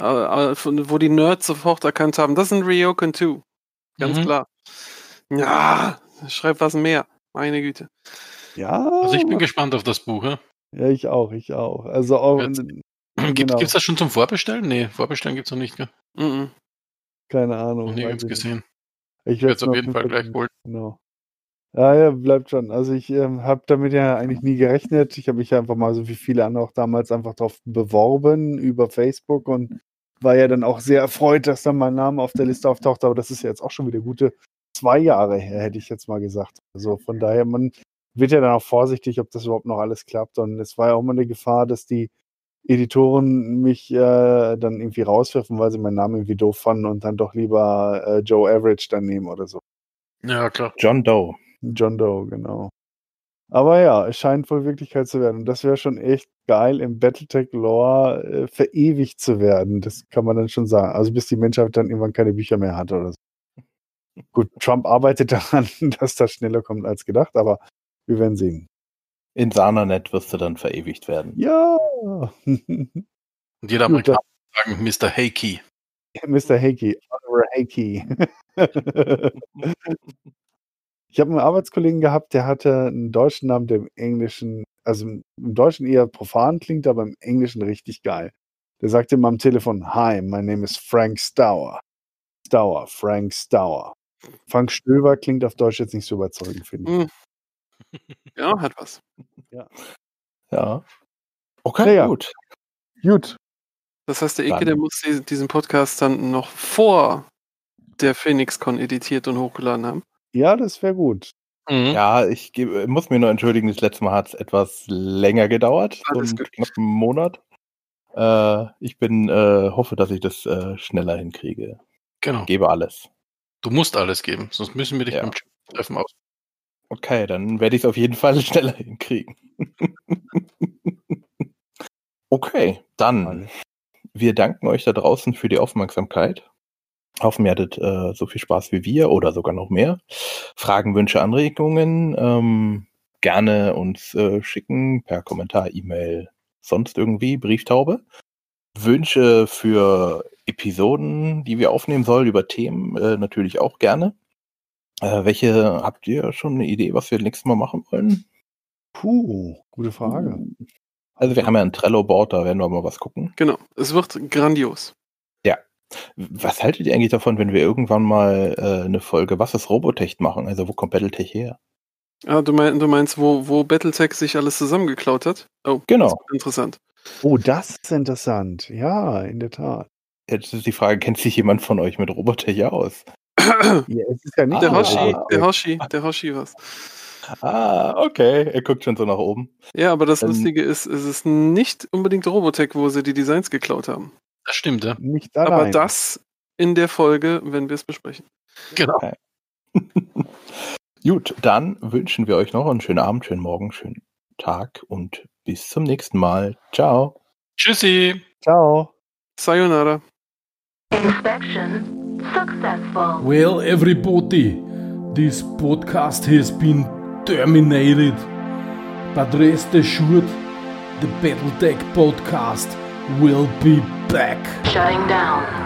äh, äh, wo die Nerds sofort erkannt haben, das ist ein Ryokan 2. Ganz Mhm. klar. Ja, schreib was mehr. Meine Güte. Ja, Also ich bin gespannt auf das Buch. Ja? ja ich auch, ich auch. Also auch, Jetzt- Gibt Genau. es das schon zum Vorbestellen? Nee, Vorbestellen gibt es noch nicht. Gell? Mhm. keine Noch Ahnung. ich nicht. gesehen. Ich werde werde es auf jeden Fall gleich holen. Genau. Ja, ja, bleibt schon. Also ich ähm, habe damit ja eigentlich nie gerechnet. Ich habe mich einfach mal so wie viele andere auch damals einfach drauf beworben über Facebook und war ja dann auch sehr erfreut, dass dann mein Name auf der Liste auftaucht. Aber das ist ja jetzt auch schon wieder gute zwei Jahre her, hätte ich jetzt mal gesagt. Also von daher, man wird ja dann auch vorsichtig, ob das überhaupt noch alles klappt. Und es war ja auch mal eine Gefahr, dass die Editoren mich äh, dann irgendwie rauswerfen, weil sie meinen Namen irgendwie doof fanden und dann doch lieber äh, Joe Average dann nehmen oder so. Ja, klar. John Doe. John Doe, genau. Aber ja, es scheint wohl Wirklichkeit zu werden. Und das wäre schon echt geil, im Battletech-Lore äh, verewigt zu werden. Das kann man dann schon sagen. Also bis die Menschheit dann irgendwann keine Bücher mehr hat oder so. Gut, Trump arbeitet daran, dass das schneller kommt als gedacht, aber wir werden sehen. In Sananet wirst du dann verewigt werden. Ja, Und jeder Amerikaner sagen Mr. Heikey. Mr. Hakey, Oliver Hakey. Ich habe einen Arbeitskollegen gehabt, der hatte einen deutschen Namen, der im Englischen, also im Deutschen eher profan klingt, aber im Englischen richtig geil. Der sagte immer am Telefon, Hi, my name is Frank Stauer. Stauer, Frank Stauer. Frank Stöber klingt auf Deutsch jetzt nicht so überzeugend, finde ich. Mhm. Ja, hat was. Ja. Okay, Naja. gut. Gut, Das heißt, der Ike, der muss die- diesen Podcast dann noch vor der PhoenixCon editiert und hochgeladen haben. Ja, das wäre gut. Mhm. Ja, ich gebe- muss mir nur entschuldigen, das letzte Mal hat es etwas länger gedauert, Alles einen gut. knappen Monat. Äh, ich bin, äh, hoffe, dass ich das äh, schneller hinkriege. Genau. Gebe alles. Du musst alles geben, sonst müssen wir dich Ja. beim Treffen aus. Okay, dann werde ich es auf jeden Fall schneller hinkriegen. okay, dann. Wir danken euch da draußen für die Aufmerksamkeit. Hoffen, ihr hattet äh, so viel Spaß wie wir oder sogar noch mehr. Fragen, Wünsche, Anregungen ähm, gerne uns äh, schicken per Kommentar, E-Mail, sonst irgendwie, Brieftaube. Wünsche für Episoden, die wir aufnehmen sollen, über Themen äh, natürlich auch gerne. Äh, welche habt ihr schon eine Idee, was wir nächstes Mal machen wollen? Puh, gute Frage. Also wir haben ja ein Trello-Board, da werden wir mal was gucken. Genau. Es wird grandios. Was haltet ihr eigentlich davon, wenn wir irgendwann mal äh, eine Folge Was ist Robotech machen? Also wo kommt Battletech her? Ah, du, mein, du meinst, wo, wo Battletech sich alles zusammengeklaut hat? Oh, Genau. interessant. Oh, das ist interessant. Ja, in der Tat. Jetzt ist die Frage, kennt sich jemand von euch mit Robotech aus? Ja, es ist ja nicht Der Ah, Hoshi, ah, der Hoshi, der Hoshi was. Ah, okay. Er guckt schon so nach oben. Ja, aber das Ähm, Lustige ist, es ist nicht unbedingt Robotech, wo sie die Designs geklaut haben. Das stimmt, ja. Nicht Aber allein. das in der Folge, wenn wir es besprechen. Genau. Gut, dann wünschen wir euch noch einen schönen Abend, schönen Morgen, schönen Tag und bis zum nächsten Mal. Ciao. Tschüssi. Ciao. Sayonara. Inspection successful. Well, everybody, this podcast has been terminated. But rest assured, the Battletech podcast will be back. Shutting down.